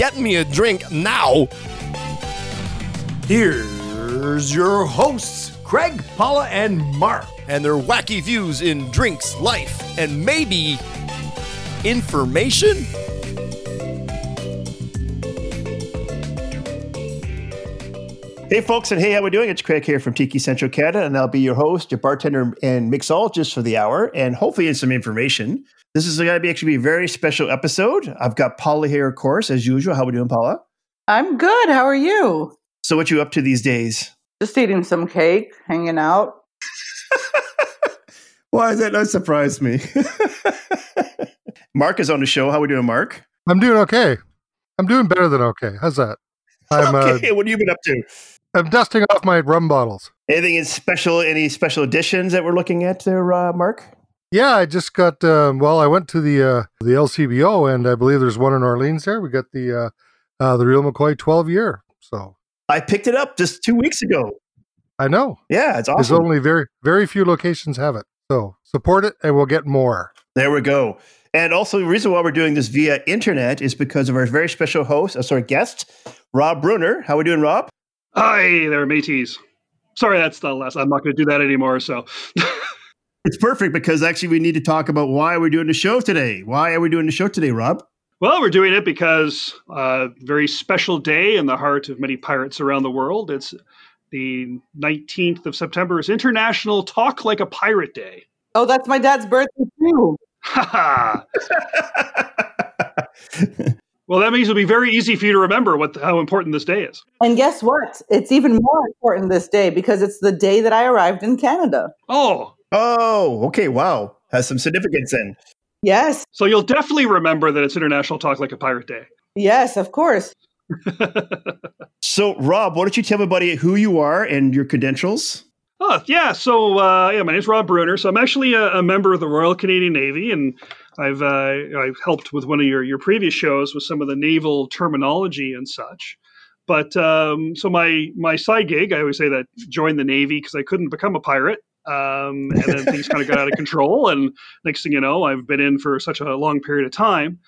get me a drink now. Here's your hosts, Craig, Paula, and Mark, and their wacky views in drinks, life, and maybe information. Hey, folks, and hey, how we doing? It's Craig here from Tiki Central Canada, and I'll be your host, your bartender, and mixologist for the hour, and hopefully in some information. This is going to be actually be a very special episode. I've got Paula here, of course, as usual. How are we doing, Paula? I'm good. How are you? So, what you up to these days? Just eating some cake, hanging out. Why does that not surprise me? Mark is on the show. How are we doing, Mark? I'm doing okay. I'm doing better than okay. How's that? I'm okay. Uh, what have you been up to? I'm dusting off my rum bottles. Anything in special? Any special editions that we're looking at there, uh, Mark? Yeah, I just got. Um, well, I went to the uh, the LCBO, and I believe there's one in Orleans. There, we got the uh, uh, the Real McCoy 12 year. So I picked it up just two weeks ago. I know. Yeah, it's awesome. There's only very very few locations have it. So support it, and we'll get more. There we go. And also, the reason why we're doing this via internet is because of our very special host, uh, sorry, guest, Rob Bruner. How are we doing, Rob? Hi there, are mateys. Sorry, that's the last. I'm not going to do that anymore. So it's perfect because actually we need to talk about why we're doing the show today. Why are we doing the show today, Rob? Well, we're doing it because a uh, very special day in the heart of many pirates around the world. It's the 19th of September. It's International Talk Like a Pirate Day. Oh, that's my dad's birthday too. Ha Well, that means it'll be very easy for you to remember what how important this day is. And guess what? It's even more important this day because it's the day that I arrived in Canada. Oh. Oh, okay. Wow. Has some significance in. Yes. So you'll definitely remember that it's International Talk Like a Pirate Day. Yes, of course. so, Rob, why don't you tell everybody who you are and your credentials? Oh, yeah. So, uh, yeah, my name's Rob Bruner. So, I'm actually a, a, member of the Royal Canadian Navy, and I've uh, I've helped with one of your your previous shows with some of the naval terminology and such. But um, so my my side gig, I always say that joined the Navy because I couldn't become a pirate. Um, and then things kind of got out of control, and next thing you know, I've been in for such a long period of time.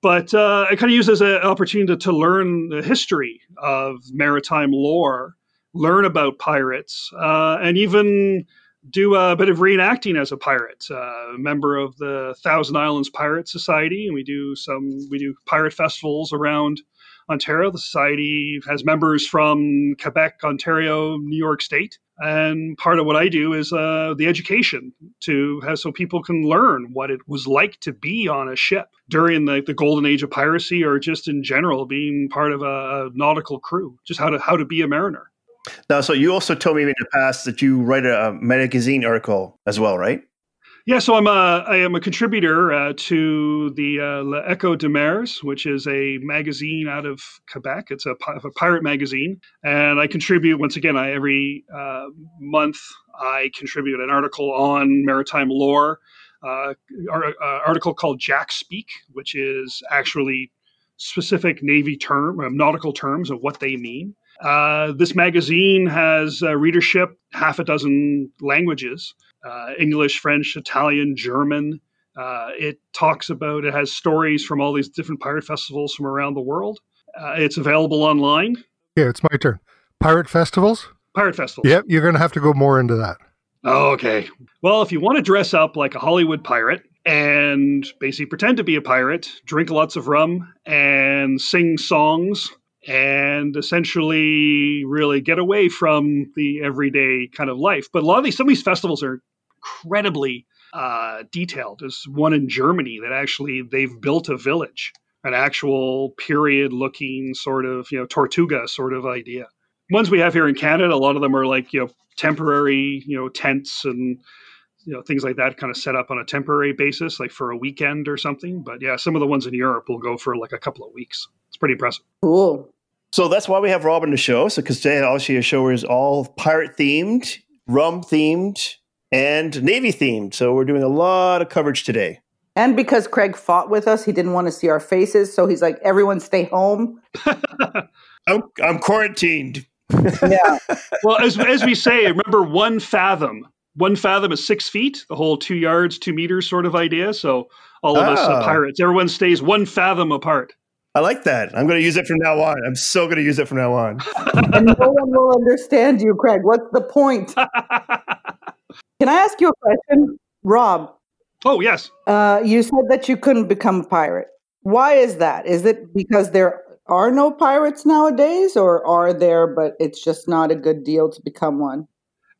But uh, I kind of use as an opportunity to, to learn the history of maritime lore, learn about pirates, uh, and even do a bit of reenacting as a pirate, uh, member of the Thousand Islands Pirate Society, and we do some we do pirate festivals around Ontario. The society has members from Quebec, Ontario, New York State, and part of what I do is uh, the education to have so people can learn what it was like to be on a ship during the, the golden age of piracy, or just in general being part of a, a nautical crew, just how to how to be a mariner. Now, so you also told me in the past that you write a magazine article as well, right? Yeah, so I'm a I am a contributor uh, to the uh, Echo de Mers, which is a magazine out of Quebec. It's a, a pirate magazine, and I contribute once again. I every uh, month I contribute an article on maritime lore, uh, ar- uh, article called Jack Speak, which is actually specific Navy term, uh, nautical terms of what they mean. Uh, this magazine has uh, readership half a dozen languages uh, English, French, Italian, German. Uh, it talks about, it has stories from all these different pirate festivals from around the world. Uh, it's available online. Yeah, it's my turn. Pirate festivals? Pirate festivals. Yep, you're going to have to go more into that. Oh, okay. Well, if you want to dress up like a Hollywood pirate and basically pretend to be a pirate, drink lots of rum, and sing songs and essentially really get away from the everyday kind of life. But a lot of these, some of these festivals are incredibly uh, detailed. There's one in Germany that actually they've built a village, an actual period-looking sort of you know Tortuga sort of idea. Ones we have here in Canada, a lot of them are like you know temporary you know tents and you know things like that kind of set up on a temporary basis, like for a weekend or something. But yeah, some of the ones in Europe will go for like a couple of weeks. It's pretty impressive. Cool. So that's why we have Rob on the show. So because today obviously a show is all pirate themed, rum themed, and navy themed. So we're doing a lot of coverage today. And because Craig fought with us, he didn't want to see our faces, so he's like, "Everyone, stay home." I'm, I'm quarantined. Yeah. well, as as we say, remember one fathom. One fathom is six feet. The whole two yards, two meters sort of idea. So all of us uh, Ah. pirates, everyone stays one fathom apart. I like that. I'm going to use it from now on. I'm so going to use it from now on. and no one will understand you, Craig. What's the point? Can I ask you a question, Rob? oh yes. Uh, you said that you couldn't become a pirate. Why is that? Is it because there are no pirates nowadays, or are there, but it's just not a good deal to become one?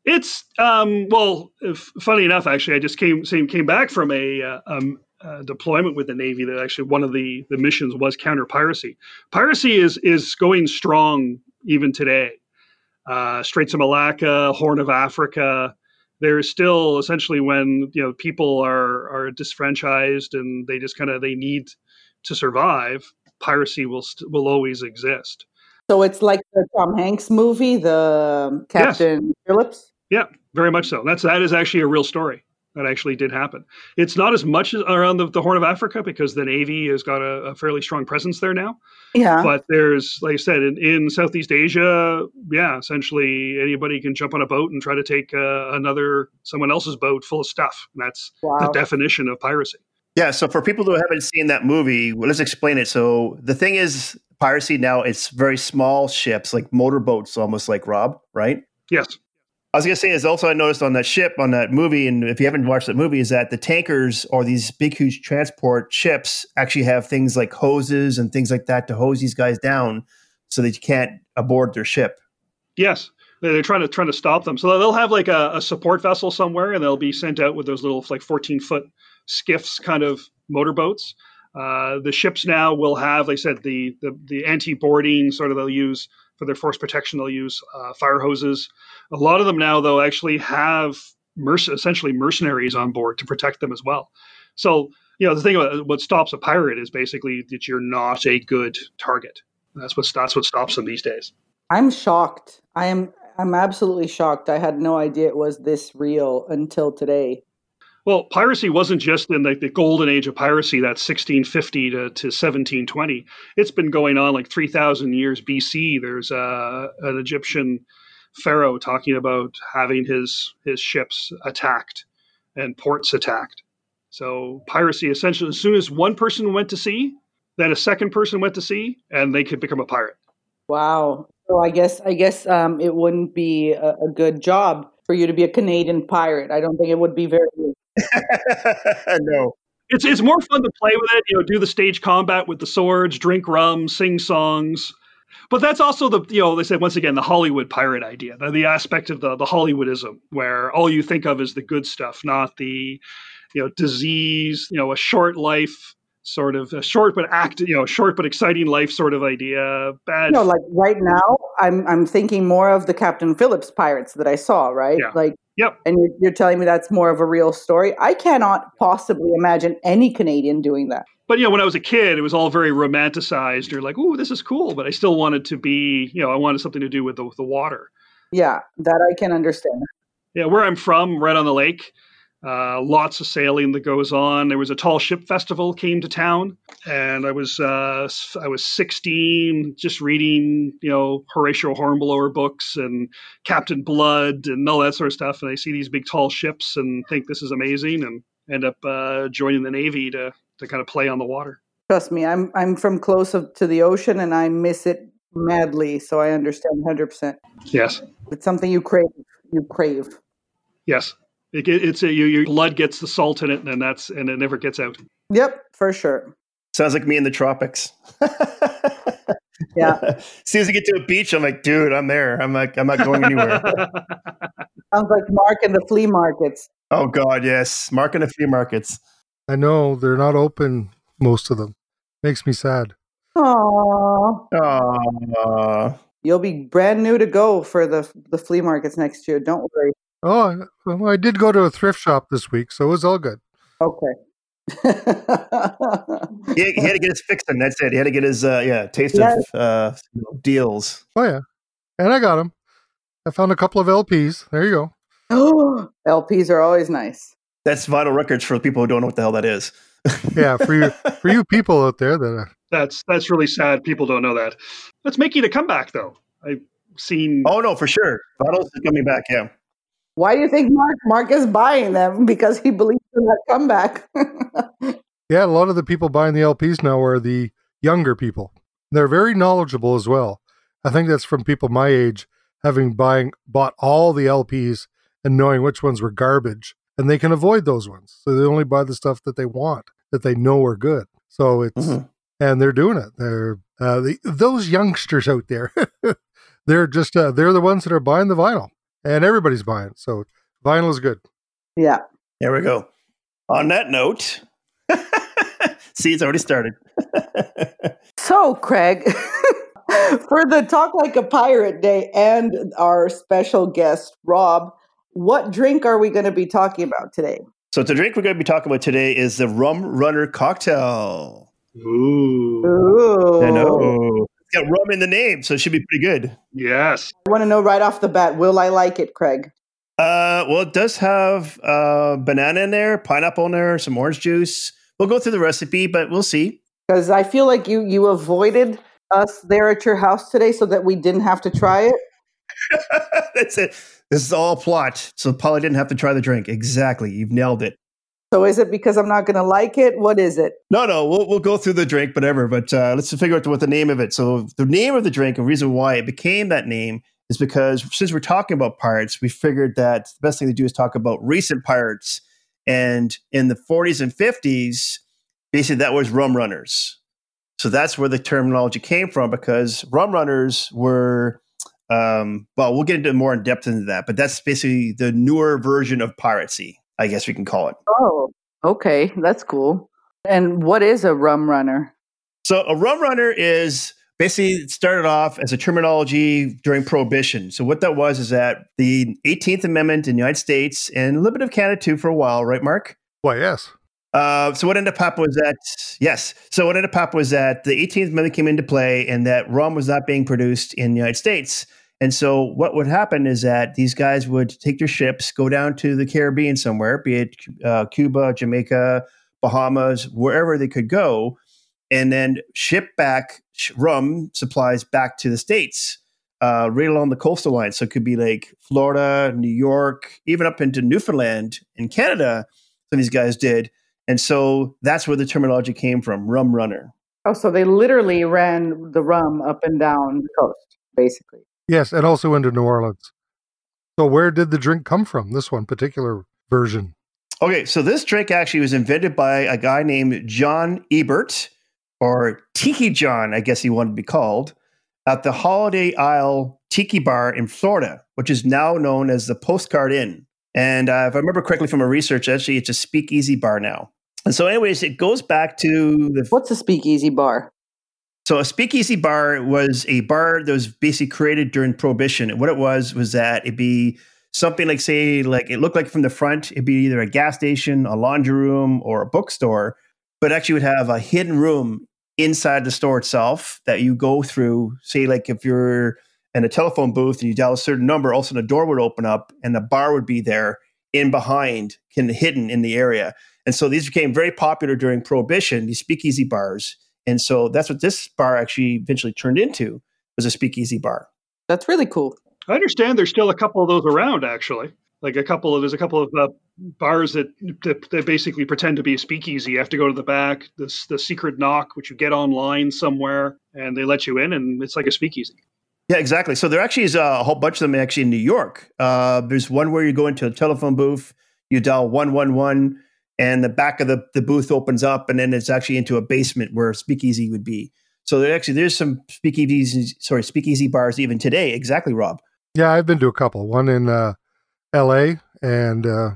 It's um, well, if, funny enough, actually, I just came same came back from a uh, um, uh, deployment with the Navy. That actually one of the the missions was counter piracy. Piracy is is going strong even today. Uh, Straits of Malacca, Horn of Africa. There is still essentially when you know people are are disfranchised and they just kind of they need to survive. Piracy will st- will always exist. So it's like the Tom Hanks movie, the Captain Phillips. Yeah, very much so. That's that is actually a real story. That actually did happen. It's not as much as around the, the Horn of Africa because the Navy has got a, a fairly strong presence there now. Yeah. But there's, like I said, in, in Southeast Asia, yeah, essentially anybody can jump on a boat and try to take uh, another someone else's boat full of stuff. And that's the definition of piracy. Yeah. So for people who haven't seen that movie, well, let's explain it. So the thing is, piracy now it's very small ships, like motorboats, almost like Rob, right? Yes. I was gonna say is also I noticed on that ship on that movie, and if you haven't watched that movie, is that the tankers or these big huge transport ships actually have things like hoses and things like that to hose these guys down so that you can't aboard their ship. Yes. They- They're trying to trying to stop them. So they'll have like a, a support vessel somewhere, and they'll be sent out with those little like 14 foot skiffs, kind of motorboats. Uh, the ships now will have, like I said, the the, the anti boarding sort of they'll use for their force protection. They'll use uh, fire hoses. A lot of them now, though, actually have merc- essentially mercenaries on board to protect them as well. So you know the thing about what stops a pirate is basically that you're not a good target. That's what that's what stops them these days. I'm shocked. I am. I'm absolutely shocked. I had no idea it was this real until today. Well, piracy wasn't just in like the golden age of piracy, that's 1650 to, to 1720. It's been going on like 3,000 years BC. There's uh, an Egyptian pharaoh talking about having his his ships attacked and ports attacked. So piracy essentially, as soon as one person went to sea, then a second person went to sea, and they could become a pirate. Wow. So I guess I guess um, it wouldn't be a, a good job for you to be a Canadian pirate. I don't think it would be very. no. It's it's more fun to play with it, you know, do the stage combat with the swords, drink rum, sing songs. But that's also the you know they said once again the Hollywood pirate idea, the, the aspect of the the Hollywoodism where all you think of is the good stuff, not the you know disease, you know, a short life sort of a short but act, you know, short but exciting life sort of idea. Bad. No, like right now, I'm I'm thinking more of the Captain Phillips pirates that I saw. Right. Yeah. Like. Yep. And you're, you're telling me that's more of a real story. I cannot possibly imagine any Canadian doing that. But you know, when I was a kid, it was all very romanticized. Or like, "Ooh, this is cool," but I still wanted to be, you know, I wanted something to do with the, with the water. Yeah, that I can understand. Yeah, where I'm from, right on the lake, uh, lots of sailing that goes on. There was a tall ship festival came to town, and I was uh, I was 16, just reading you know Horatio Hornblower books and Captain Blood and all that sort of stuff. And I see these big tall ships and think this is amazing, and end up uh, joining the Navy to to kind of play on the water. Trust me, I'm I'm from close to the ocean and I miss it madly. So I understand 100. percent Yes, It's something you crave. You crave. yes. It, it- it's a, you, your blood gets the salt in it, and that's and it never gets out. Yep, for sure. Sounds like me in the tropics. Yeah. as soon as I get to a beach, I'm like, dude, I'm there. I'm like, I'm not going anywhere. Sounds like Mark in the flea markets. oh God, yes. Marking the flea markets. I know they're not open, most of them. Makes me sad. Aww. Oh, You'll be brand new to go for the the flea markets next year. Don't worry. Oh, well, I did go to a thrift shop this week, so it was all good. Okay. He, he had to get his fix and that's it. He had to get his uh, yeah taste Yes. of uh, deals. Oh yeah, and I got them. I found a couple of LPs. There you go. Oh, LPs are always nice. That's vinyl records for people who don't know what the hell that is. Yeah, for you for you people out there that uh, That's that's really sad. People don't know that. That's making a comeback, though. I've seen. Oh no, for sure. Vinyls is coming back. Yeah. Why do you think Mark Mark is buying them? Because he believes in that comeback. yeah, a lot of the people buying the LPs now are the younger people. They're very knowledgeable as well. I think that's from people my age having buying bought all the LPs and knowing which ones were garbage, and they can avoid those ones. So they only buy the stuff that they want that they know are good. So it's Mhm. and they're doing it. They're uh, the, those youngsters out there. they're just uh, they're the ones that are buying the vinyl, and everybody's buying. So vinyl is good. yeah. There we go. On that note, see, it's already started. So, Craig, for the Talk Like a Pirate Day and our special guest, Rob, what drink are we going to be talking about today? so the drink we're going to be talking about today is the Rum Runner cocktail. Ooh. Ooh. I know. It's got rum in the name, so it should be pretty good. Yes. I want to know right off the bat, will I like it, Craig? Uh, well, it does have uh, banana in there, pineapple in there, some orange juice. We'll go through the recipe, but we'll see. Because I feel like you you avoided us there at your house today so that we didn't have to try it. That's it. This is all plot. So Polly didn't have to try the drink. Exactly. You've nailed it. So is it because I'm not going to like it? What is it? No, no, we'll, we'll go through the drink, whatever. But uh, let's figure out what the name of it. So the name of the drink, and reason why it became that name, is because since we're talking about pirates, we figured that the best thing to do is talk about recent pirates. And in the 40s and 50s, basically that was rum runners. So that's where the terminology came from because rum runners were, um, well, we'll get into more in depth into that, but that's basically the newer version of piracy, I guess we can call it. Oh, okay, that's cool. And what is a rum runner? So a rum runner is basically it started off as a terminology during Prohibition. So what that was is that the 18th Amendment in the United States and a little bit of Canada too for a while, right, Mark? Why, yes. Uh, so what ended up happening was that yes. So what ended up happening was that the 18th Amendment came into play, and that rum was not being produced in the United States. And so what would happen is that these guys would take their ships, go down to the Caribbean somewhere, be it uh, Cuba, Jamaica, Bahamas, wherever they could go, and then ship back rum supplies back to the states, uh, right along the coastal line. So it could be like Florida, New York, even up into Newfoundland and Canada. Some of these guys did. And so that's where the terminology came from, rum runner. Oh, so they literally ran the rum up and down the coast, basically. Yes, and also into New Orleans. So where did the drink come from? This one particular version. Okay, so this drink actually was invented by a guy named John Ebert, or Tiki John, I guess he wanted to be called, at the Holiday Isle Tiki Bar in Florida, which is now known as the Postcard Inn. And uh, if I remember correctly from my research, actually, it's a speakeasy bar now. And so, anyways, it goes back to the What's a speakeasy bar? So a speakeasy bar was a bar that was basically created during Prohibition. And what it was was that it'd be something like, say, like it looked like from the front, it'd be either a gas station, a laundry room, or a bookstore, but actually would have a hidden room inside the store itself that you go through. Say, like if you're in a telephone booth and you dial a certain number, all of a sudden a door would open up and the bar would be there in behind, kind of hidden in the area. And so these became very popular during Prohibition, these speakeasy bars. And so that's what this bar actually eventually turned into was a speakeasy bar. That's really cool. I understand there's still a couple of those around, actually. Like a couple of there's a couple of uh, bars that, that that basically pretend to be a speakeasy. You have to go to the back, this the secret knock, which you get online somewhere, and they let you in, and it's like a speakeasy. Yeah, exactly. So there actually is a whole bunch of them actually in New York. Uh, there's one where you go into a telephone booth, you dial 111, and the back of the, the booth opens up, and then it's actually into a basement where speakeasy would be. So there actually there's some speakeasies, sorry, speakeasy bars even today. Exactly, Rob. Yeah, I've been to a couple. One in uh, L.A. and uh,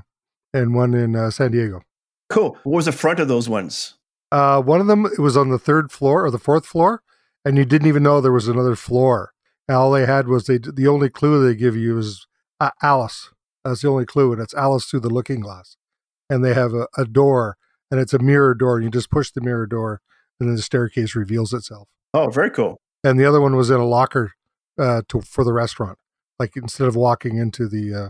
and one in uh, San Diego. Cool. What was the front of those ones? Uh, one of them it was on the third floor or the fourth floor, and you didn't even know there was another floor. And all they had was they the only clue they give you is uh, Alice. That's the only clue, and it's Alice through the Looking Glass. And they have a, a door, and it's a mirror door, and you just push the mirror door, and then the staircase reveals itself. Oh, very cool. And the other one was in a locker uh, to for the restaurant. Like instead of walking into the uh,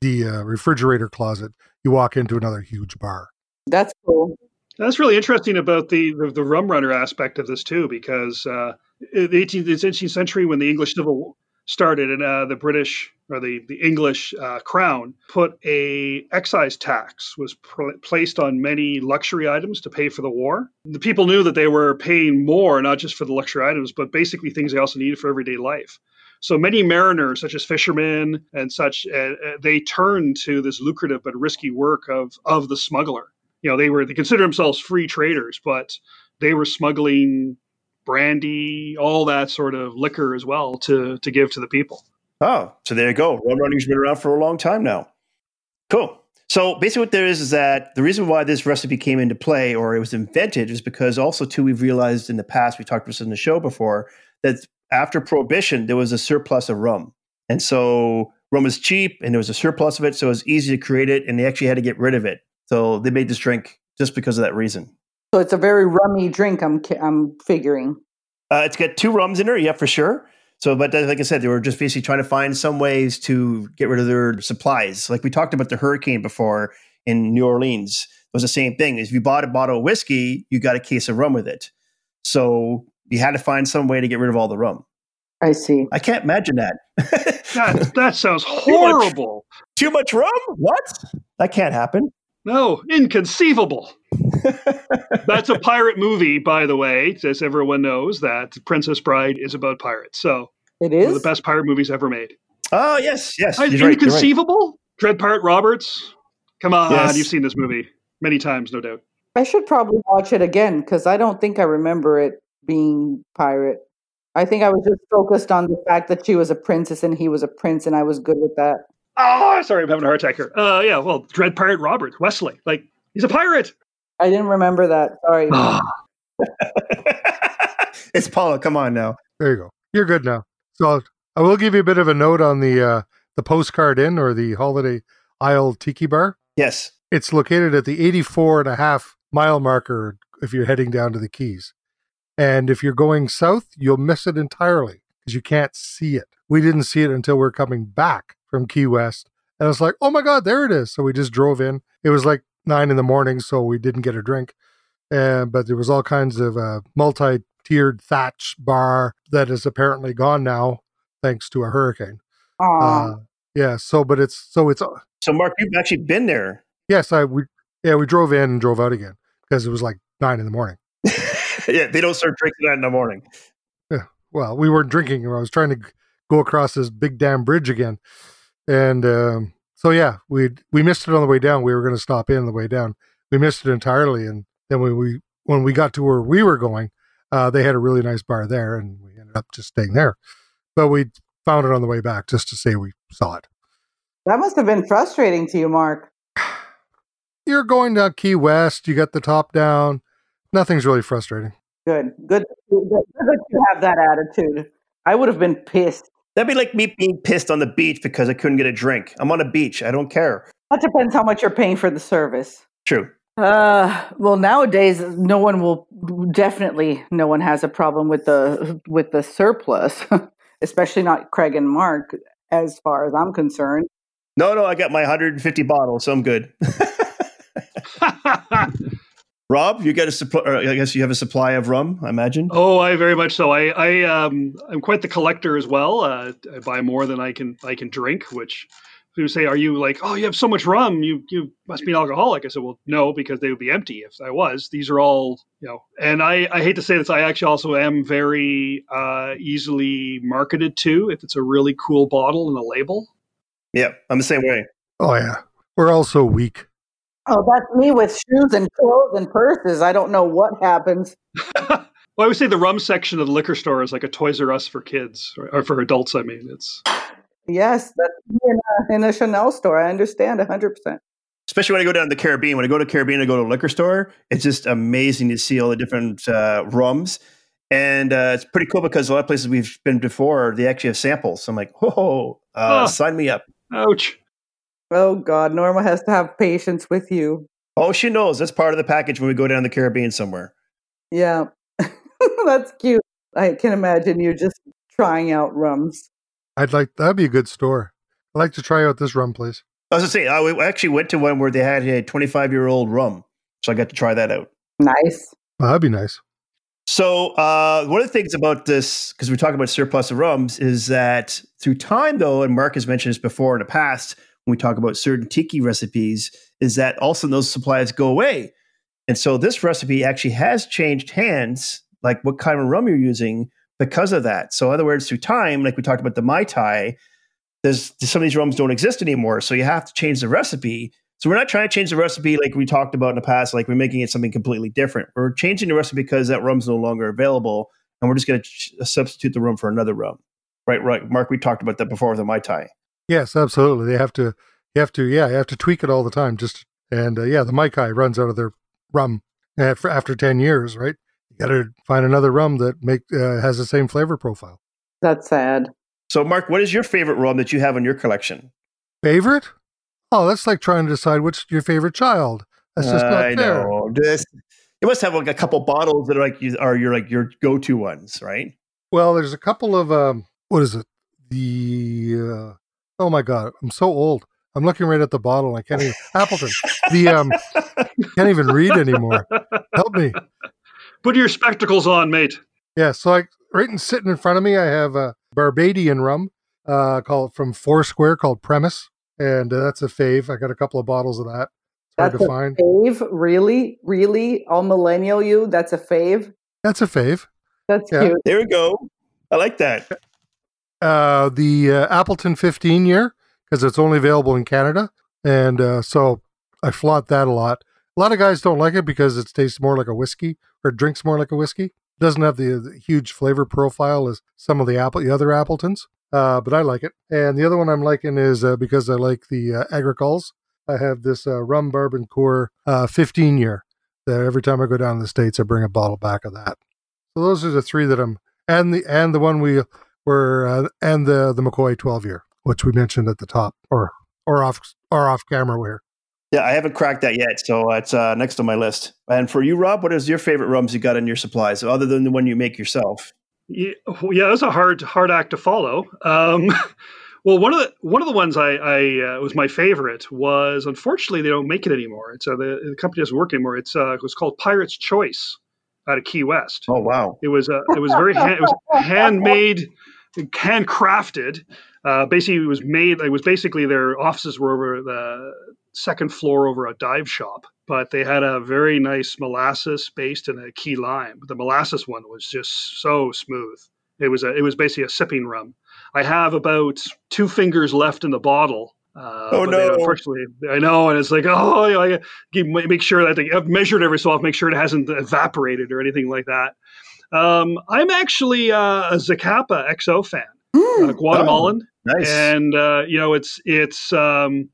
the uh, refrigerator closet, you walk into another huge bar. That's cool. That's really interesting about the, the, the rum runner aspect of this too, because uh, the 18th, 18th century, when the English Civil War started, and uh, the British or the the English uh, crown put a excise tax was pr- placed on many luxury items to pay for the war. The people knew that they were paying more, not just for the luxury items, but basically things they also needed for everyday life. So many mariners, such as fishermen and such, uh, they turned to this lucrative but risky work of of the smuggler you know they were they consider themselves free traders, but they were smuggling brandy, all that sort of liquor as well to to give to the people. Oh, so there you go. Rum running's been around for a long time now. Cool. So basically, what there is is that the reason why this recipe came into play or it was invented is because also too we've realized in the past we talked about this in the show before that after prohibition there was a surplus of rum, and so rum was cheap and there was a surplus of it, so it was easy to create it, and they actually had to get rid of it. So they made this drink just because of that reason. So it's a very rummy drink. I'm I'm figuring. Uh, it's got two rums in there, yeah, for sure. So, but like I said, they were just basically trying to find some ways to get rid of their supplies. Like we talked about the hurricane before in New Orleans. It was the same thing. If you bought a bottle of whiskey, you got a case of rum with it. So you had to find some way to get rid of all the rum. I see. I can't imagine that. that, that sounds horrible. Too much, too much rum? What? That can't happen. No, inconceivable. That's a pirate movie, by the way, as everyone knows that Princess Bride is about pirates. So it is one of the best pirate movies ever made. Oh yes, yes. inconceivable. Right, right. Dread Pirate Roberts. Come on, yes. you've seen this movie many times, no doubt. I should probably watch it again because I don't think I remember it being pirate. I think I was just focused on the fact that she was a princess and he was a prince, and I was good with that. Oh, sorry, I'm having a heart attack here. Uh, yeah, well, Dread Pirate Robert Wesley, like he's a pirate. I didn't remember that. Sorry. it's Paula. Come on now. There you go. You're good now. So I will give you a bit of a note on the uh, the postcard inn or the Holiday Isle Tiki Bar. Yes, it's located at the 84 and a half mile marker if you're heading down to the Keys. And if you're going south, you'll miss it entirely because you can't see it. We didn't see it until we we're coming back from Key West. And it's like, oh my God, there it is. So we just drove in. It was like nine in the morning, so we didn't get a drink. Uh, but there was all kinds of uh, multi tiered thatch bar that is apparently gone now thanks to a hurricane. Uh, yeah. So, but it's so it's. Uh so, Mark, you've actually been there. Yes, I we yeah we drove in and drove out again because it was like nine in the morning. yeah, they don't start drinking that in the morning. Yeah. Well, we weren't drinking. I was trying to go across this big damn bridge again. And um, so yeah, we we missed it on the way down. We were going to stop in on the way down. We missed it entirely, and then when we when we got to where we were going, uh, they had a really nice bar there, and we ended up just staying there. But we found it on the way back just to say we saw it. That must have been frustrating to you, Mark. You're going to Key West. You got the top down. Nothing's really frustrating. Good, good, good that you have that attitude. I would have been pissed. That'd be like me being pissed on the beach because I couldn't get a drink. I'm on a beach. I don't care. That depends how much you're paying for the service. True. Uh, well, nowadays, no one will definitely. No one has a problem with the with the surplus, especially not Craig and Mark, as far as I'm concerned. No, no, I got my 150 bottles, so I'm good. Rob, you get a supply. I guess you have a supply of rum. I imagine. Oh, I very much so. I, I, um, I'm quite the collector as well. Uh, I buy more than I can, I can drink. Which, who say, are you like, oh, you have so much rum, you, you must be an alcoholic? I said, well, no, because they would be empty if I was. These are all, you know. And I, I hate to say this, I actually also am very uh, easily marketed to if it's a really cool bottle and a label. Yeah, I'm the same way. Oh yeah, we're all so weak. Oh, that's me with shoes and clothes and purses. I don't know what happens. well, I would say the rum section of the liquor store is like a Toys R Us for kids or, or for adults. I mean, it's yes, that's in a, in a Chanel store. I understand hundred percent. Especially when I go down to the Caribbean. When I go to the Caribbean, I go to a liquor store. It's just amazing to see all the different uh, rums. And uh, it's pretty cool because a lot of places we've been before, they actually have samples. So I'm like, whoa, uh, oh, sign me up. Ouch. Oh God, Norma has to have patience with you. Oh, she knows that's part of the package when we go down the Caribbean somewhere. Yeah, that's cute. I can imagine you just trying out rums. I'd like that'd be a good store. I'd like to try out this rum place. I was gonna say I actually went to one where they had a 25 year old rum, so I got to try that out. Nice. Well, that'd be nice. So uh, one of the things about this, because we're talking about surplus of rums, is that through time, though, and Mark has mentioned this before in the past, when we talk about certain tiki recipes, is that also those supplies go away. And so this recipe actually has changed hands, like what kind of rum you're using because of that. So in other words, through time, like we talked about the Mai Tai, there's some of these rums don't exist anymore. So you have to change the recipe. So we're not trying to change the recipe like we talked about in the past, like we're making it something completely different. We're changing the recipe because that rum's no longer available, and we're just going to ch- substitute the rum for another rum. Right, right, Mark. We talked about that before with the Mai Tai. Yes, absolutely. They have to, you have to, yeah, you have to tweak it all the time. Just and uh, yeah, the Mai Tai runs out of their rum after, after ten years, right? You got to find another rum that make uh, has the same flavor profile. That's sad. So, Mark, what is your favorite rum that you have in your collection? Favorite? Oh, that's like trying to decide which your favorite child. That's just not I fair. know. This, you must have like a couple bottles that are like you are your like your go to ones, right? Well, there's a couple of um, what is it? The uh, oh my god, I'm so old. I'm looking right at the bottle. And I can't even Appleton. The um, can't even read anymore. Help me. Put your spectacles on, mate. Yeah, so I right and sitting in front of me, I have a Barbadian rum uh, called from Foursquare called Premise, and uh, that's a fave. I got a couple of bottles of that. It's hard to a find. fave. Really, really, all millennial you. That's a fave. That's a fave. That's Yeah. cute. There we go. I like that. Uh, the uh, Appleton 15 year because it's only available in Canada, and uh, so I flaunt that a lot. A lot of guys don't like it because it tastes more like a whiskey or drinks more like a whiskey. It doesn't have the, the huge flavor profile as some of the apple the other Appletons, uh, but I like it. And the other one I'm liking is uh, because I like the uh, agricoles. I have this uh, rum bourbon core uh, 15 year that every time I go down to the states, I bring a bottle back of that. So those are the three that I'm and the and the one we were uh, and the the McCoy 12 year, which we mentioned at the top or or off or off camera where. Yeah, I haven't cracked that yet, so it's uh, next on my list. And for you, Rob, what is your favorite rums you got in your supplies, other than the one you make yourself? Yeah, yeah, was a hard hard act to follow. Um, well, one of the one of the ones I, I uh, was my favorite was unfortunately they don't make it anymore. It's uh, the, the company doesn't work anymore. It's uh, it was called Pirate's Choice out of Key West. Oh wow! It was uh, it was very hand, it was handmade, handcrafted. Uh, basically, it was made. It was basically their offices were over the second floor over a dive shop, but they had a very nice molasses based in a key lime. The molasses one was just so smooth. It was a, it was basically a sipping rum. I have about two fingers left in the bottle. Uh, Oh, no. unfortunately, I know, and it's like, oh, I keep- make sure that they, I've measured every so often, make sure it hasn't evaporated or anything like that. Um, I'm actually uh, a Zacapa XO fan, uh, Mm. Guatemalan, Nice. and uh, you know it's it's um,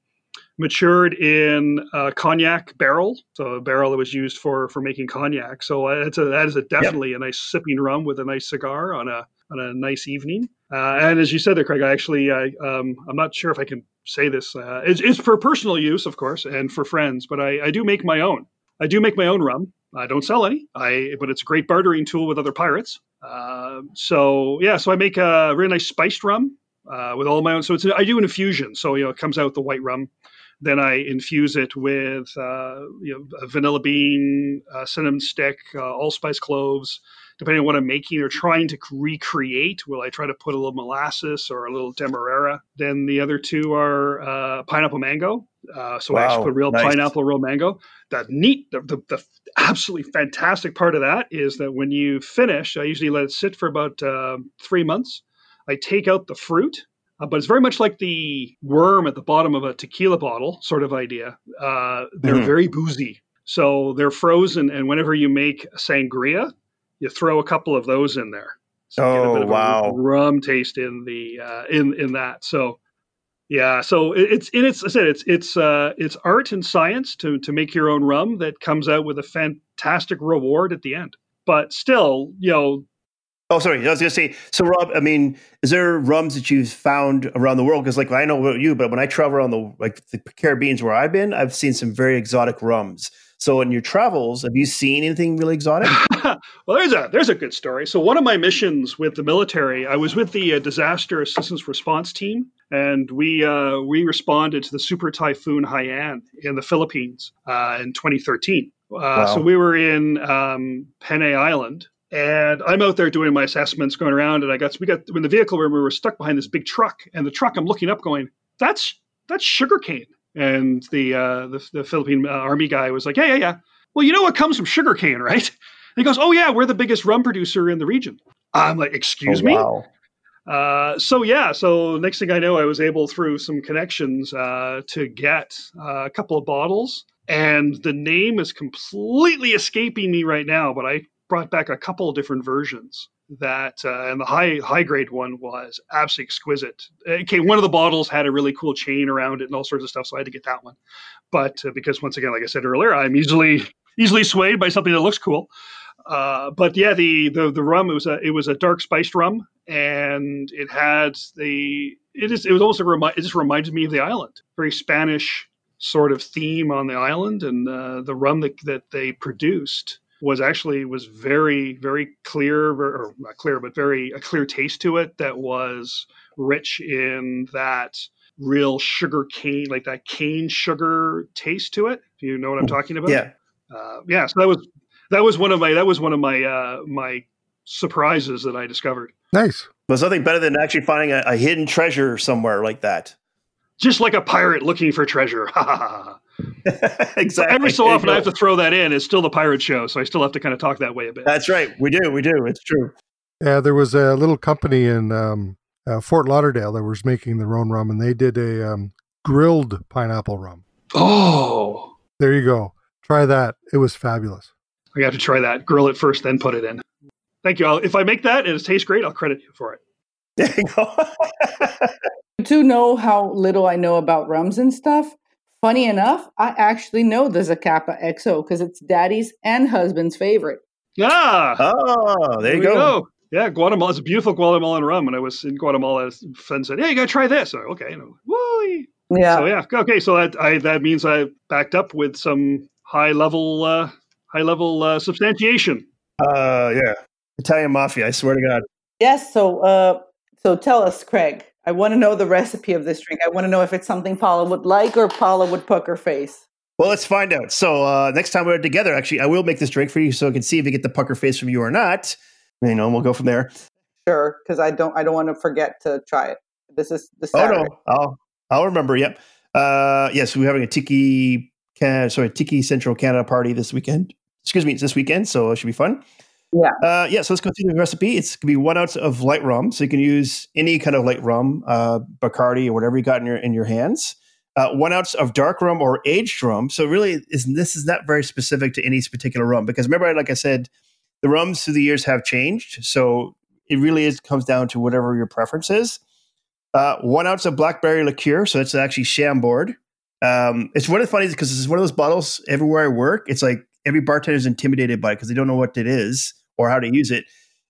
matured in a cognac barrel, so a barrel that was used for for making cognac. So uh, it's a that is a definitely a nice sipping rum with a nice cigar on a on a nice evening. Uh, and as you said there, Craig, I actually I um, I'm not sure if I can say this. Uh, it's, it's for personal use, of course, and for friends, but I, I do make my own. I do make my own rum. I don't sell any. I but it's a great bartering tool with other pirates. Uh, so yeah, so I make a really nice spiced rum uh, with all my own. So it's I do an infusion. So you know it comes out the white rum. Then I infuse it with uh, you know vanilla bean, cinnamon stick, uh, allspice cloves. Depending on what I'm making or trying to recreate, will I try to put a little molasses or a little demerara? Then the other two are uh, pineapple mango. Uh, so I actually put real nice. pineapple, real mango. The neat, the, the, the absolutely fantastic part of that is that when you finish, I usually let it sit for about uh, three months. I take out the fruit, uh, but it's very much like the worm at the bottom of a tequila bottle sort of idea. Uh, they're Mhm. very boozy. So they're frozen, and whenever you make sangria, you throw a couple of those in there. So you get a Oh, bit of wow. a rum taste in the uh, in in that. So yeah, so it- it's and it's I said it's it's uh, it's art and science to to make your own rum that comes out with a fantastic reward at the end. But still, you know, Oh, sorry. I was going to say. So, Rob, I mean, is there rums that you've found around the world? Because, like, I know about you, but when I travel around the like the Caribbean's where I've been, I've seen some very exotic rums. So, in your travels, have you seen anything really exotic? well, there's a there's a good story. So, one of my missions with the military, I was with the uh, disaster assistance response team, and we uh, we responded to the super typhoon Haiyan in the Philippines uh, in 2013. Uh, wow. So we were in um, Panay Island, and I'm out there doing my assessments, going around, and I got we got in the vehicle where we were stuck behind this big truck, and the truck I'm looking up, going, "That's that's sugarcane." And the uh, the, the Philippine uh, army guy was like, "Yeah, yeah, yeah. Well, you know what comes from sugarcane, right?" And he goes, "Oh yeah, we're the biggest rum producer in the region." I'm like, "Excuse oh, me." Wow. Uh, so yeah, so next thing I know, I was able through some connections uh, to get uh, a couple of bottles, and the name is completely escaping me right now. But I brought back a couple of different versions that uh, and the high high grade one was absolutely exquisite. Okay one of the bottles had a really cool chain around it and all sorts of stuff so i had to get that one. But uh, because once again like i said earlier i'm easily easily swayed by something that looks cool. Uh, but yeah the, the the rum it was a it was a dark spiced rum and it had the it is it was almost a remi- it just reminded me of the island. Very spanish sort of theme on the island and uh, the rum that, that they produced was actually was very very clear or not clear but very a clear taste to it that was rich in that real sugar cane like that cane sugar taste to it if you know what i'm talking about. yeah. Uh, yeah so that was that was one of my that was one of my uh my surprises that i discovered. Nice. There's nothing better than actually finding a, a hidden treasure somewhere like that. Just like a pirate looking for treasure exactly. Every so often, I have to throw that in. It's still the pirate show, so I still have to kind of talk that way a bit. That's right. We do. We do. It's true. Yeah, there was a little company in um, uh, Fort Lauderdale that was making their own rum, and they did a um, grilled pineapple rum. Oh, there you go. Try that. It was fabulous. I have to try that. Grill it first, then put it in. Thank you. I'll, if I make that and it tastes great, I'll credit you for it. There you go. to know how little I know about rums and stuff, Funny enough, I actually know the Zacapa XO because it's daddy's and husband's favorite. Ah, oh, there, you go. go. Yeah, Guatemala. It's a beautiful Guatemalan rum. When I was in Guatemala, a friend said, "Yeah, you got to try this." okay, you know, woo. Yeah. So yeah, okay. So that I that means I backed up with some high level uh, high level uh, substantiation. Uh, yeah, Italian mafia. I swear to God. Yes. So, uh, so tell us, Craig. I want to know the recipe of this drink. I want to know if it's something Paula would like or Paula would pucker face. Well, let's find out. So uh, next time we're together, actually, I will make this drink for you so I can see if you get the pucker face from you or not. You know, and we'll go from there. Sure, because I don't, I don't want to forget to try it. This is the Saturday. Oh no, I'll, I'll remember. Yep. Uh, yes, we're having a tiki, can, sorry, tiki Central Canada party this weekend. Excuse me, it's this weekend, so it should be fun. Yeah. Uh, yeah. So let's go through the recipe. It's going to be one ounce of light rum. So you can use any kind of light rum, uh, Bacardi or whatever you got in your in your hands. Uh, one ounce of dark rum or aged rum. So really, is this is not very specific to any particular rum because remember, like I said, the rums through the years have changed. So it really is comes down to whatever your preference is. Uh, one ounce of blackberry liqueur. So it's actually Chambord. Um, it's one of the funny because it's one of those bottles everywhere I work. It's like every bartender is intimidated by it because they don't know what it is or how to use it.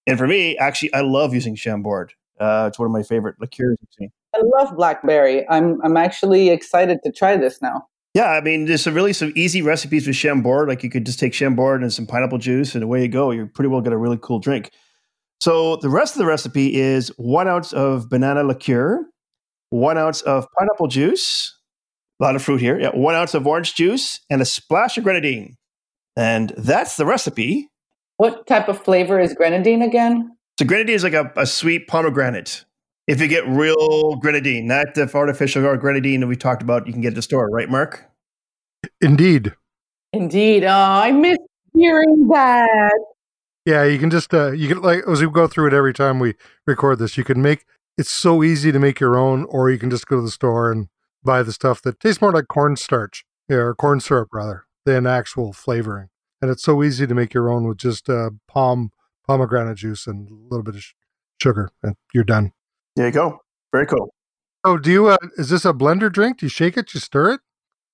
And for me, actually, I love using Chambord. Uh, it's one of my favorite liqueurs. I love blackberry. I'm I'm actually excited to try this now. Yeah, I mean, there's some really some easy recipes with Chambord. Like you could just take Chambord and some pineapple juice, and away you go. You're pretty well get a really cool drink. So the rest of the recipe is one ounce of banana liqueur, one ounce of pineapple juice, a lot of fruit here. Yeah, one ounce of orange juice, and a splash of grenadine. And that's the recipe. What type of flavor is grenadine again? So grenadine is like a, a sweet pomegranate. If you get real grenadine, not the artificial or grenadine that we talked about, you can get at the store, right, Mark? Indeed. Indeed. Oh, I miss hearing that. Yeah, you can just uh, you can like as we go through it every time we record this, you can make it's so easy to make your own, or you can just go to the store and buy the stuff that tastes more like cornstarch, or corn syrup rather than actual flavoring and it's so easy to make your own with just uh, palm pomegranate juice and a little bit of sh- sugar, and you're done. There you go. Very cool. Oh, do you? Uh, is this a blender drink? Do you shake it? Do you stir it?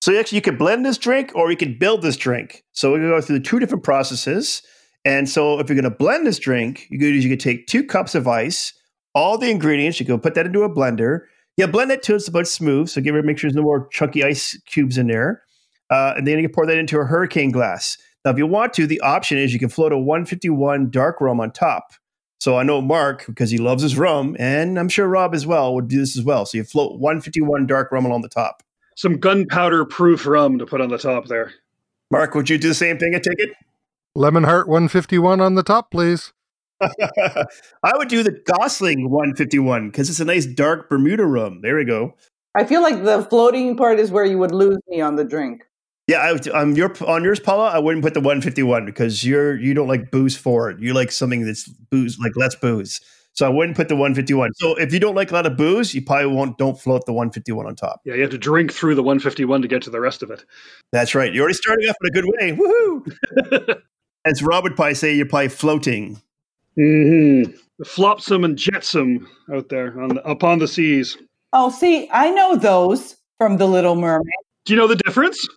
So actually, you can blend this drink, or you can build this drink. So we're gonna go through the two different processes. And so if you're going to blend this drink, you could you could take two cups of ice, all the ingredients, you go put that into a blender. You blend it till it's about smooth. So give it make sure there's no more chunky ice cubes in there. Uh, and then you can pour that into a hurricane glass. Now, if you want to, the option is you can float a 151 dark rum on top. So I know Mark, because he loves his rum, and I'm sure Rob as well would do this as well. So you float 151 dark rum along the top. Some gunpowder proof rum to put on the top there. Mark, would you do the same thing? I take it. Lemon Heart 151 on the top, please. I would do the Gosling 151 because it's a nice dark Bermuda rum. There we go. I feel like the floating part is where you would lose me on the drink. Yeah, I, on your on yours, Paula, I wouldn't put the 151 because you're you don't like booze forward. You like something that's booze, like less booze. So I wouldn't put the 151. So if you don't like a lot of booze, you probably won't don't float the 151 on top. Yeah, you have to drink through the 151 to get to the rest of it. That's right. You're already starting off in a good way. Woohoo! As Robert would probably say, you're probably floating. Mm-hmm. The flopsome and jetsam out there on the, upon the seas. Oh, see, I know those from The Little Mermaid. Do you know the difference?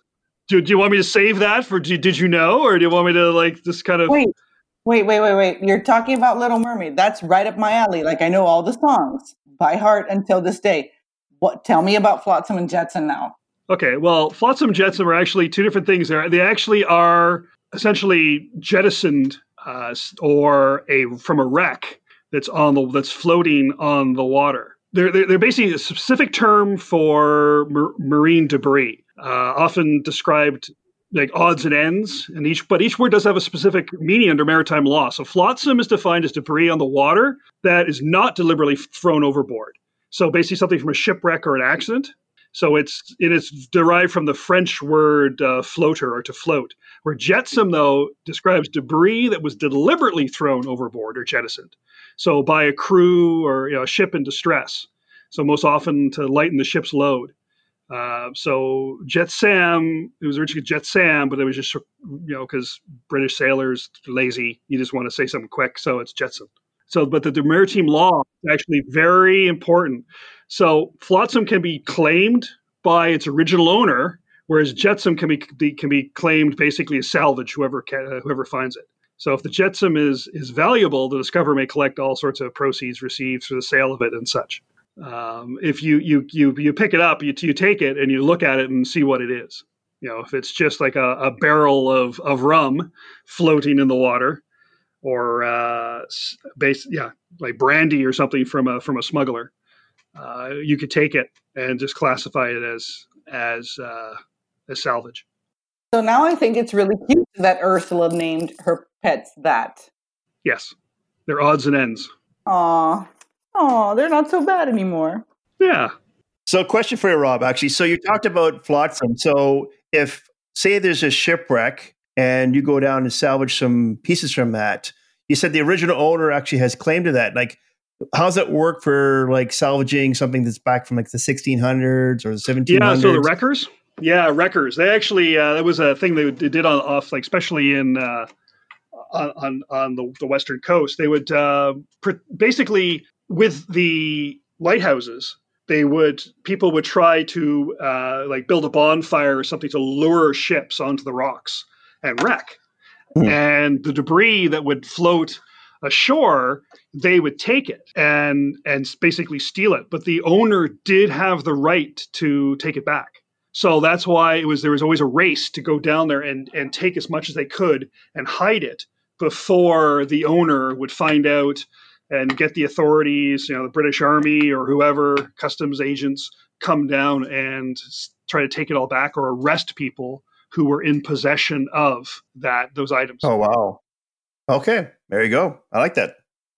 Do, do you want me to save that for? Do, did you know, or do you want me to like just kind of wait? Wait, wait, wait, wait. You're talking about Little Mermaid. That's right up my alley. Like I know all the songs by heart until this day. What? Tell me about Flotsam and Jetsam now. Okay, well, Flotsam and Jetsam are actually two different things. There, they actually are essentially jettisoned uh, or a from a wreck that's on the that's floating on the water. They're they're, they're basically a specific term for mar- marine debris, uh, often described like odds and ends, and each but each word does have a specific meaning under maritime law. So flotsam is defined as debris on the water that is not deliberately thrown overboard. So basically, something from a shipwreck or an accident. So it's it is derived from the French word uh, floater or to float. Where jetsam though describes debris that was deliberately thrown overboard or jettisoned. So by a crew or you know, a ship in distress. So most often to lighten the ship's load. Uh, so Jetsam, it was originally Jet Sam, but it was just you know because British sailors lazy, you just want to say something quick, so it's Jetsam. So, but the, the maritime law is actually very important. So flotsam can be claimed by its original owner, whereas jetsam can be, can be claimed basically as salvage, whoever can, whoever finds it. So if the jetsam is is valuable, the discoverer may collect all sorts of proceeds received for the sale of it and such. Um, if you you you you pick it up, you you take it and you look at it and see what it is. You know, if it's just like a, a barrel of of rum floating in the water, or uh, base yeah, like brandy or something from a from a smuggler, uh, you could take it and just classify it as as uh, as salvage. So now I think it's really cute that Ursula named her pets that. Yes, they're odds and ends. Aw, Oh, they're not so bad anymore. Yeah. So, question for you, Rob. Actually, so you talked about flotsam. So, if say there's a shipwreck and you go down and salvage some pieces from that, you said the original owner actually has claim to that. Like, how's that work for like salvaging something that's back from like the 1600s or the 1700s? Yeah, so the wreckers. Yeah, wreckers. They actually uh, that was a thing they did on off like especially in uh, on on the, the western coast. They would uh, pr- basically with the lighthouses they would people would try to uh, like build a bonfire or something to lure ships onto the rocks and wreck. Mm. and the debris that would float ashore they would take it and and basically steal it. But the owner did have the right to take it back. So that's why it was there was always a race to go down there and and take as much as they could and hide it before the owner would find out and get the authorities, you know, the British Army or whoever, customs agents, come down and try to take it all back or arrest people who were in possession of that those items. Oh wow. Okay, there you go. I like that.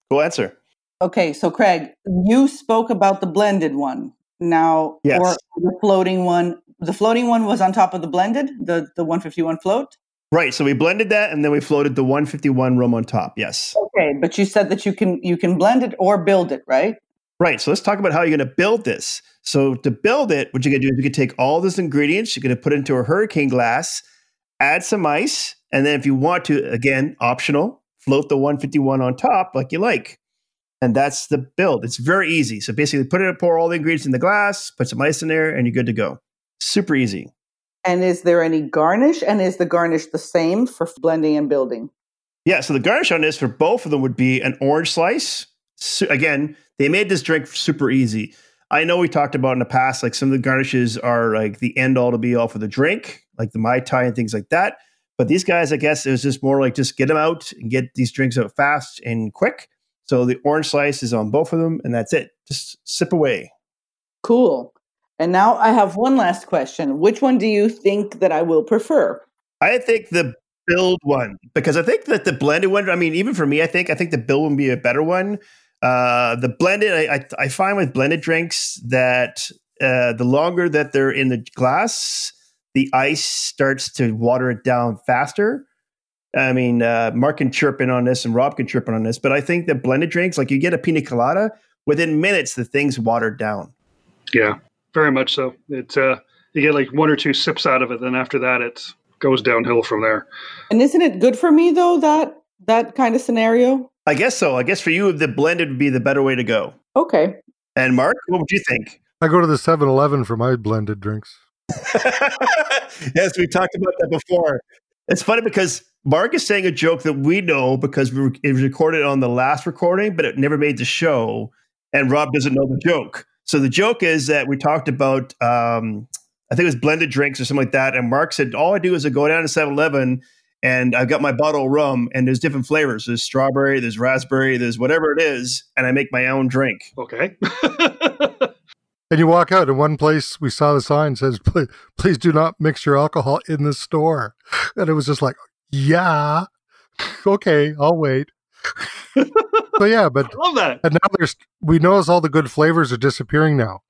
Cool answer. Okay, so Craig, you spoke about the blended one. Now, yes. or the floating one. The floating one was on top of the blended, the the 151 float. Right. So we blended that and then we floated the 151 rum on top. Yes. Okay, but you said that you can you can blend it or build it, right? Right. So let's talk about how you're going to build this. So to build it, what you're going to do is you can take all those ingredients, you're going to put it into a hurricane glass, add some ice, and then if you want to, again, optional, float the 151 on top like you like. And that's the build. It's very easy. So basically put it pour all the ingredients in the glass, put some ice in there, and you're good to go. Super easy. And is there any garnish? And is the garnish the same for blending and building? Yeah, so the garnish on this for both of them would be an orange slice. So again, they made this drink super easy. I know we talked about in the past, like some of the garnishes are like the end all to be all for the drink, like the Mai Tai and things like that. But these guys, I guess it was just more like just get them out and get these drinks out fast and quick. So the orange slice is on both of them, and that's it. Just sip away. Cool. And now I have one last question. Which one do you think that I will prefer? I think the build one because I think that the blended one. I mean, even for me, I think I think the build would be a better one. Uh, the blended, I, I, I find with blended drinks that uh, the longer that they're in the glass, the ice starts to water it down faster. I mean, uh, Mark can chirp in on this and Rob can chirp in on this, but I think that blended drinks, like you get a pina colada, within minutes the thing's watered down. Yeah, very much so. It uh, you get like one or two sips out of it, then after that it goes downhill from there. And isn't it good for me though that that kind of scenario? I guess so. I guess for you, the blended would be the better way to go. Okay. And Mark, what would you think? I go to the 7 Eleven for my blended drinks. yes, we talked about that before. It's funny because Mark is saying a joke that we know because we it was recorded on the last recording, but it never made the show. And Rob doesn't know the joke. So the joke is that we talked about, um, I think it was blended drinks or something like that. And Mark said, All I do is I go down to 7 Eleven and I've got my bottle of rum and there's different flavors. There's strawberry, there's raspberry, there's whatever it is. And I make my own drink. Okay. And you walk out, in one place we saw the sign says, please, please do not mix your alcohol in the store. And it was just like, yeah, okay, I'll wait. So yeah, but I love that. and now there's we notice all the good flavors are disappearing now.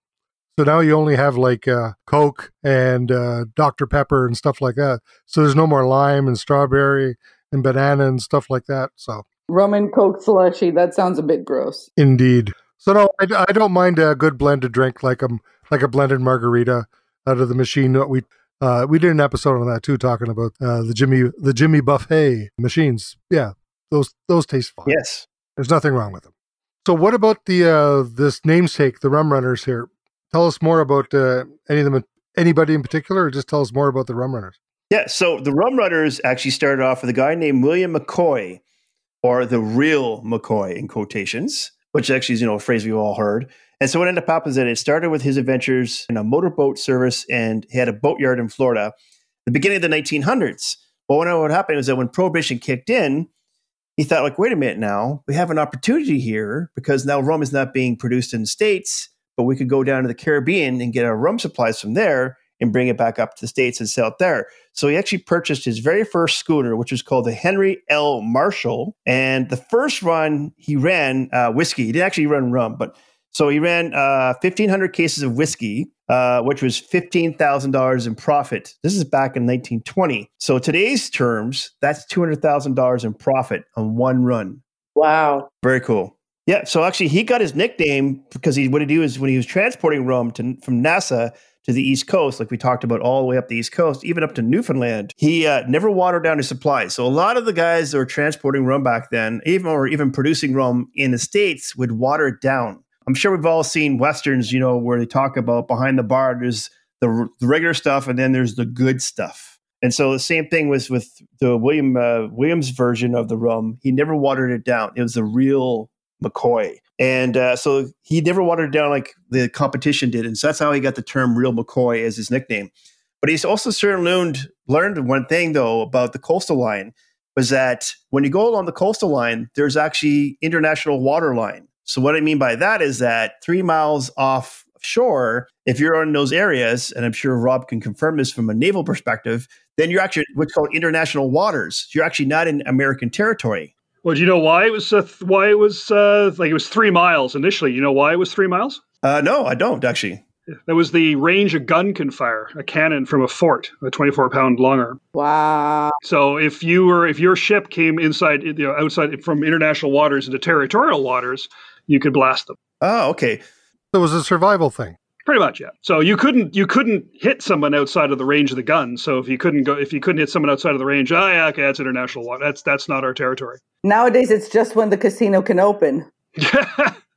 So now you only have like uh, Coke and uh, Dr Pepper and stuff like that. So there's no more lime and strawberry and banana and stuff like that. So Rum and Coke slushy. That sounds a bit gross. indeed. So no, I, I don't mind a good blended drink like a like a blended margarita out of the machine. We uh, we did an episode on that too, talking about uh, the Jimmy the Jimmy Buffett machines. Yeah, those those taste fine. Yes. There's nothing wrong with them. So what about the uh, this namesake, the rum runners here? Tell us more about uh, any of them. Anybody in particular, or just tell us more about the rum runners. Yeah, so the Rum Runners actually started off with a guy named William McCoy, or the real McCoy in quotations, which actually is you know a phrase we've all heard. And so what ended up happening is that it started with his adventures in a motorboat service, and he had a boatyard in Florida, the beginning of the 1900s. But what what happened was that when Prohibition kicked in, he thought like, wait a minute, now we have an opportunity here because now rum is not being produced in the states, but we could go down to the Caribbean and get our rum supplies from there and bring it back up to the States and sell it there. So he actually purchased his very first schooner, which was called the Henry L. Marshall. And the first run he ran uh, whiskey. He didn't actually run rum, but so he ran uh, 1,500 cases of whiskey, uh, which was $15,000 in profit. This is back in 1920. So today's terms, that's $200,000 in profit on one run. Wow. Very cool. Yeah. So actually, he got his nickname because he what he do is when he was transporting rum to, from Nassau to the East Coast, like we talked about, all the way up the East Coast, even up to Newfoundland, he uh, never watered down his supplies. So a lot of the guys that were transporting rum back then, even or even producing rum in the states, would water it down. I'm sure we've all seen westerns, you know, where they talk about behind the bar. There's the, the regular stuff, and then there's the good stuff. And so the same thing was with the William uh, Williams version of the rum. He never watered it down. It was the real McCoy. And uh, so he never watered it down like the competition did. And so that's how he got the term Real McCoy as his nickname. But he's also certainly learned, learned one thing, though, about the coastal line was that when you go along the coastal line, there's actually international water line. So what I mean by that is that three miles offshore, if you're in those areas, and I'm sure Rob can confirm this from a naval perspective, then you're actually what's called international waters. You're actually not in American territory. Well, do you know why it was uh, th- why it was uh, like it was three miles initially? You know why it was three miles? Uh, no, I don't actually. That was the range a gun can fire, a cannon from a fort, a 24 pound long arm. Wow. So if you were if your ship came inside, you know, outside from international waters into territorial waters, you could blast them. Oh, okay. So it was a survival thing. Pretty much, yeah. So you couldn't you couldn't hit someone outside of the range of the gun. So if you couldn't go if you couldn't hit someone outside of the range, oh yeah, okay, that's international law. That's that's not our territory. Nowadays, it's just when the casino can open.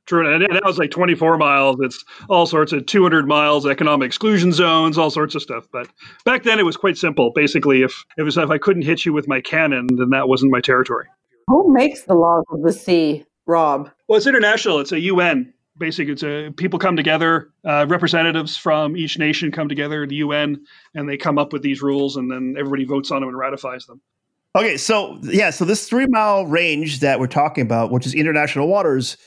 True, and that was like 24 miles. It's all sorts of 200 miles, economic exclusion zones, all sorts of stuff. But back then, it was quite simple. Basically, if if, it was, if I couldn't hit you with my cannon, then that wasn't my territory. Who makes the laws of the sea, Rob? Well, it's international. It's a UN. Basically, it's a people come together, uh, representatives from each nation come together, the UN, and they come up with these rules, and then everybody votes on them and ratifies them. Okay, so yeah, so this three mile range that we're talking about, which is international waters,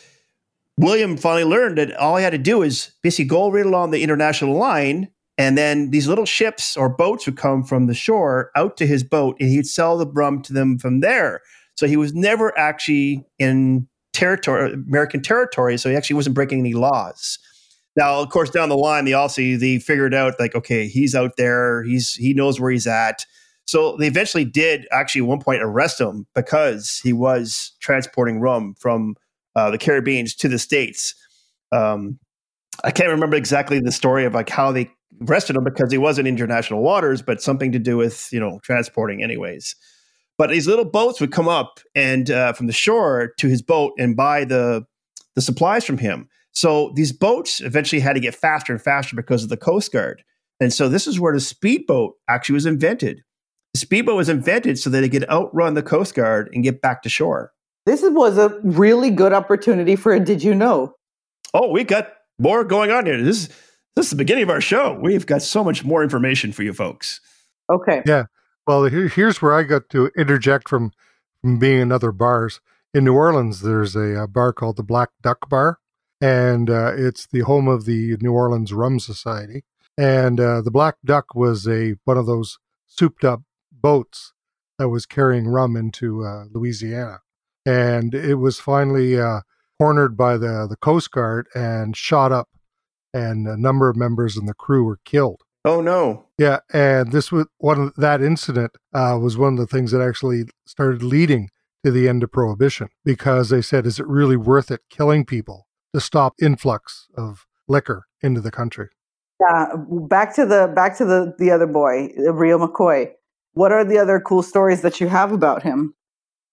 William finally learned that all he had to do is basically go right along the international line, and then these little ships or boats would come from the shore out to his boat, and he'd sell the rum to them from there. So he was never actually in territory, American territory. So he actually wasn't breaking any laws. Now, of course, down the line, the also they figured out like, okay, he's out there, he's he knows where he's at. So they eventually did actually at one point arrest him because he was transporting rum from uh, the Caribbean to the states. Um, I can't remember exactly the story of like how they arrested him because he was in international waters, but something to do with you know transporting anyways. But these little boats would come up and uh, from the shore to his boat and buy the the supplies from him. So these boats eventually had to get faster and faster because of the Coast Guard. And so this is where the speedboat actually was invented. The speedboat was invented so that it could outrun the Coast Guard and get back to shore. This was a really good opportunity for a Did You Know? Oh, we got more going on here. This is this is the beginning of our show. We've got so much more information for you folks. Okay. Yeah. Well, here, here's where I got to interject from from being in other bars. In New Orleans, there's a, a bar called the Black Duck Bar, and uh, it's the home of the New Orleans Rum Society. And uh, the Black Duck was a one of those souped up boats that was carrying rum into uh, Louisiana, and it was finally uh, cornered by the the Coast Guard and shot up, and a number of members in the crew were killed. Oh no! Yeah, and this was one of that incident uh, was one of the things that actually started leading to the end of prohibition because they said, "Is it really worth it killing people to stop influx of liquor into the country?" Yeah. Back to the back to the the other boy, Real McCoy. What are the other cool stories that you have about him?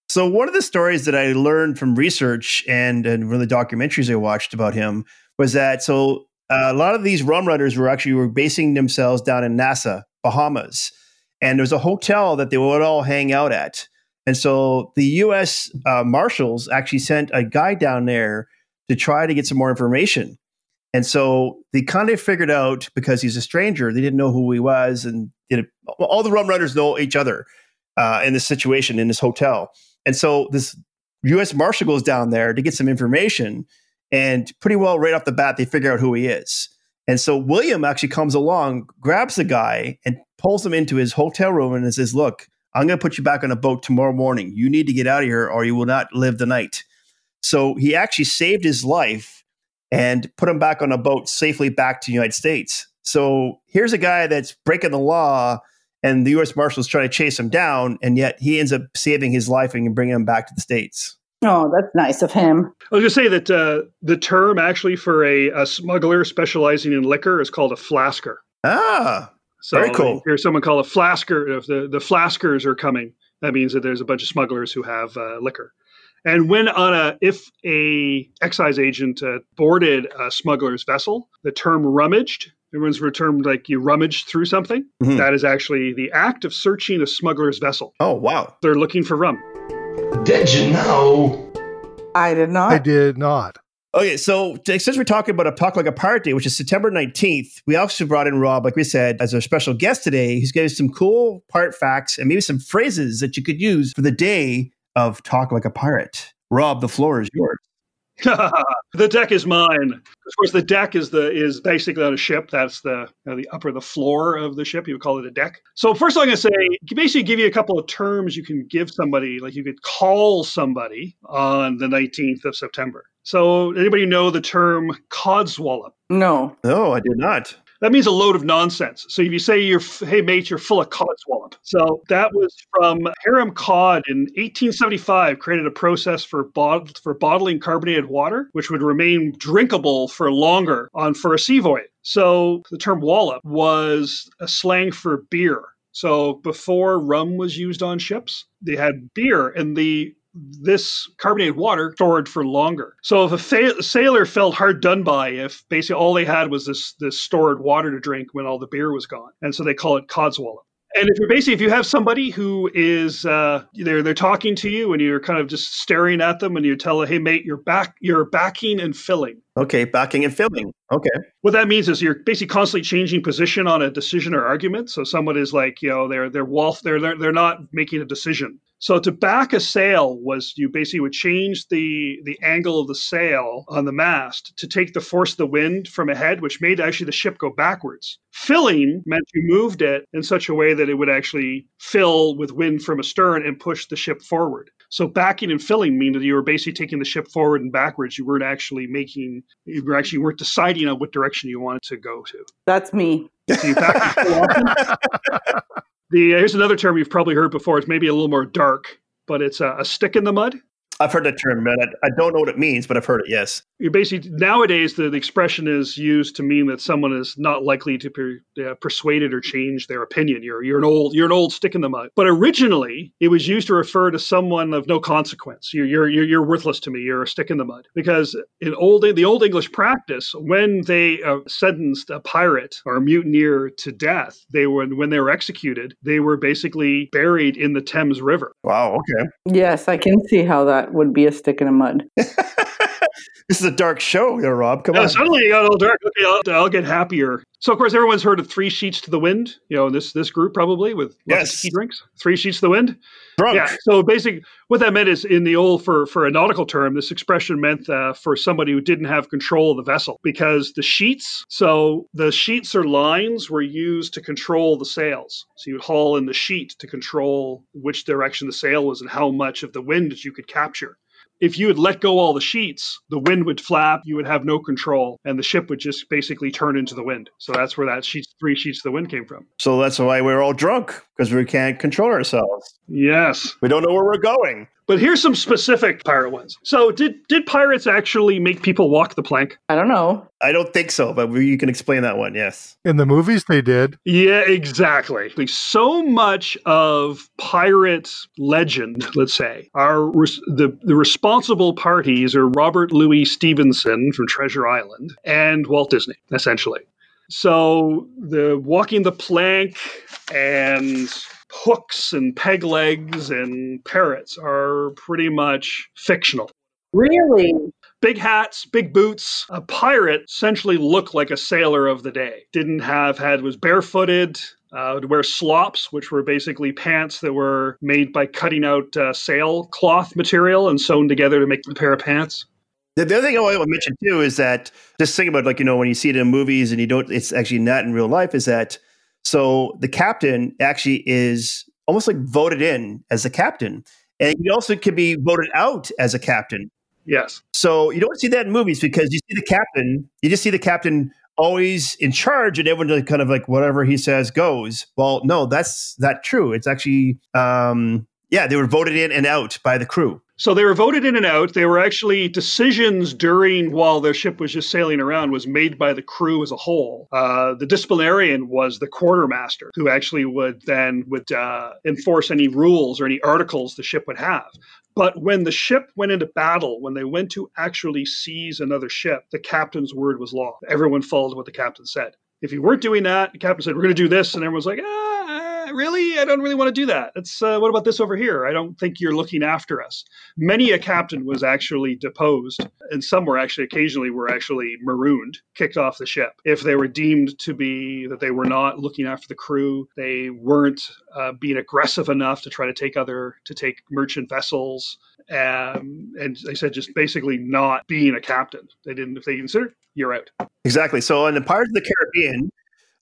So one of the stories that I learned from research and and one of the documentaries I watched about him was that so uh, a lot of these rum runners were actually were basing themselves down in Nassau, Bahamas, and there was a hotel that they would all hang out at. And so the U.S. Uh, Marshals actually sent a guy down there to try to get some more information. And so they kind of figured out because he's a stranger, they didn't know who he was, and did all the rum runners know each other uh, in this situation in this hotel. And so this U.S. Marshal goes down there to get some information, and pretty well right off the bat, they figure out who he is. And so William actually comes along, grabs the guy, and pulls him into his hotel room and says, Look, I'm going to put you back on a boat tomorrow morning. You need to get out of here or you will not live the night. So he actually saved his life and put him back on a boat safely back to the United States. So here's a guy that's breaking the law and the U.S. Marshals try to chase him down, and yet he ends up saving his life and bringing him back to the States. Oh, that's nice of him. I was going to say that uh, the term actually for a, a, smuggler specializing in liquor is called a flasker. Ah, so very cool. Here's someone called a flasker. If the, the flaskers are coming, that means that there's a bunch of smugglers who have uh, liquor. And when on a if a excise agent uh, boarded a smuggler's vessel, the term rummaged. Everyone's termed like you rummaged through something. Mhm. That is actually the act of searching a smuggler's vessel. Oh, wow. They're looking for rum. Did you know? I did not. I did not. Okay, so since we're talking about a Talk Like a Pirate Day, which is September 19th, we also brought in Rob, like we said, as our special guest today. He's got some cool pirate facts and maybe some phrases that you could use for the day of Talk Like a Pirate. Rob, the floor is yours. the deck is mine. Of course, the deck is the is basically on a ship. That's the uh, the upper the floor of the ship. You would call it a deck. So first, I'm going to say basically give you a couple of terms you can give somebody. Like you could call somebody on the 19th of September. So anybody know the term codswallop? no. No, I did not. That means a load of nonsense. So if you say you're, hey mate, you're full of codswallop. So that was from Hiram Codd in 1875. Created a process for for bottling carbonated water, which would remain drinkable for longer on for a sea voyage. So the term wallop was a slang for beer. So before rum was used on ships, they had beer, and the this carbonated water stored for longer. So if a fa- sailor felt hard done by if basically all they had was this this stored water to drink when all the beer was gone, and so they call it codswallop. And if you're basically if you have somebody who is uh, they're they're talking to you and you're kind of just staring at them and you tell them, hey mate, you're back you're backing and filling. Okay, backing and filling. Okay. What that means is you're basically constantly changing position on a decision or argument. So someone is like, you know, they're they're wolf, they're they're, they're not making a decision. So to back a sail was you basically would change the the angle of the sail on the mast to take the force of the wind from ahead, which made actually the ship go backwards. Filling meant you moved it in such a way that it would actually fill with wind from astern and push the ship forward. So backing and filling mean that you were basically taking the ship forward and backwards. You weren't actually making you were actually weren't deciding on what direction you wanted to go to. That's me. So the uh, here's another term you've probably heard before. It's maybe a little more dark, but it's a, a stick in the mud. I've heard that term, but I, I don't know what it means, but I've heard it, yes. You basically nowadays the, the expression is used to mean that someone is not likely to be uh, persuaded or change their opinion. You're you're an old you're an old stick in the mud. But originally, it was used to refer to someone of no consequence. You're you're you're, you're worthless to me. You're a stick in the mud. Because in old the old English practice, when they uh, sentenced a pirate or a mutineer to death, they were when they were executed, they were basically buried in the Thames River. Wow, okay. Yes, I can see how that would be a stick in the mud. This is a dark show there, Rob. Come Yeah, on. suddenly it got a little dark. Okay, I'll, I'll get happier. So, of course, everyone's heard of three sheets to the wind. You know, this this group probably with lots Yes. of tea drinks. Three sheets to the wind. Drunk. Yeah. So, basic what that meant is in the old for for a nautical term, this expression meant uh, for somebody who didn't have control of the vessel because the sheets. So the sheets or lines were used to control the sails. So you would haul in the sheet to control which direction the sail was and how much of the wind that you could capture if you had let go all the sheets, the wind would flap, you would have no control, and the ship would just basically turn into the wind. So that's where that sheets, three sheets of the wind came from. So that's why we're all drunk, because we can't control ourselves. Yes. We don't know where we're going. But here's some specific pirate ones. So did did pirates actually make people walk the plank? I don't know. I don't think so, but you can explain that one, yes. In the movies, they did. Yeah, exactly. So much of pirate legend, let's say, are res- the the responsible parties are Robert Louis Stevenson from Treasure Island and Walt Disney, essentially. So the walking the plank and hooks and peg legs and parrots are pretty much fictional. Really? Big hats, big boots. A pirate essentially looked like a sailor of the day. Didn't have had was barefooted. Uh, would wear slops, which were basically pants that were made by cutting out uh, sailcloth material and sewn together to make a pair of pants. The, the other thing I want to mention too is that just think about like you know when you see it in movies and you don't, it's actually not in real life. Is that so? The captain actually is almost like voted in as the captain, and he also can be voted out as a captain. Yes. So you don't see that in movies because you see the captain, you just see the captain always in charge and everyone kind of like whatever he says goes. Well, no, that's not true. It's actually um yeah, they were voted in and out by the crew. So they were voted in and out. They were actually decisions during while their ship was just sailing around was made by the crew as a whole. Uh, the disciplinarian was the quartermaster, who actually would then would uh, enforce any rules or any articles the ship would have. But when the ship went into battle, when they went to actually seize another ship, the captain's word was law. Everyone followed what the captain said. If you weren't doing that, the captain said, "We're going to do this," and everyone's like, "Ah, really? I don't really want to do that. It's uh, what about this over here? I don't think you're looking after us." Many a captain was actually deposed, and some were actually occasionally were actually marooned, kicked off the ship if they were deemed to be that they were not looking after the crew. They weren't uh, being aggressive enough to try to take other to take merchant vessels. Um, and they said just basically not being a captain. They didn't. If they considered, you're out. Exactly. So in the Pirates of the Caribbean,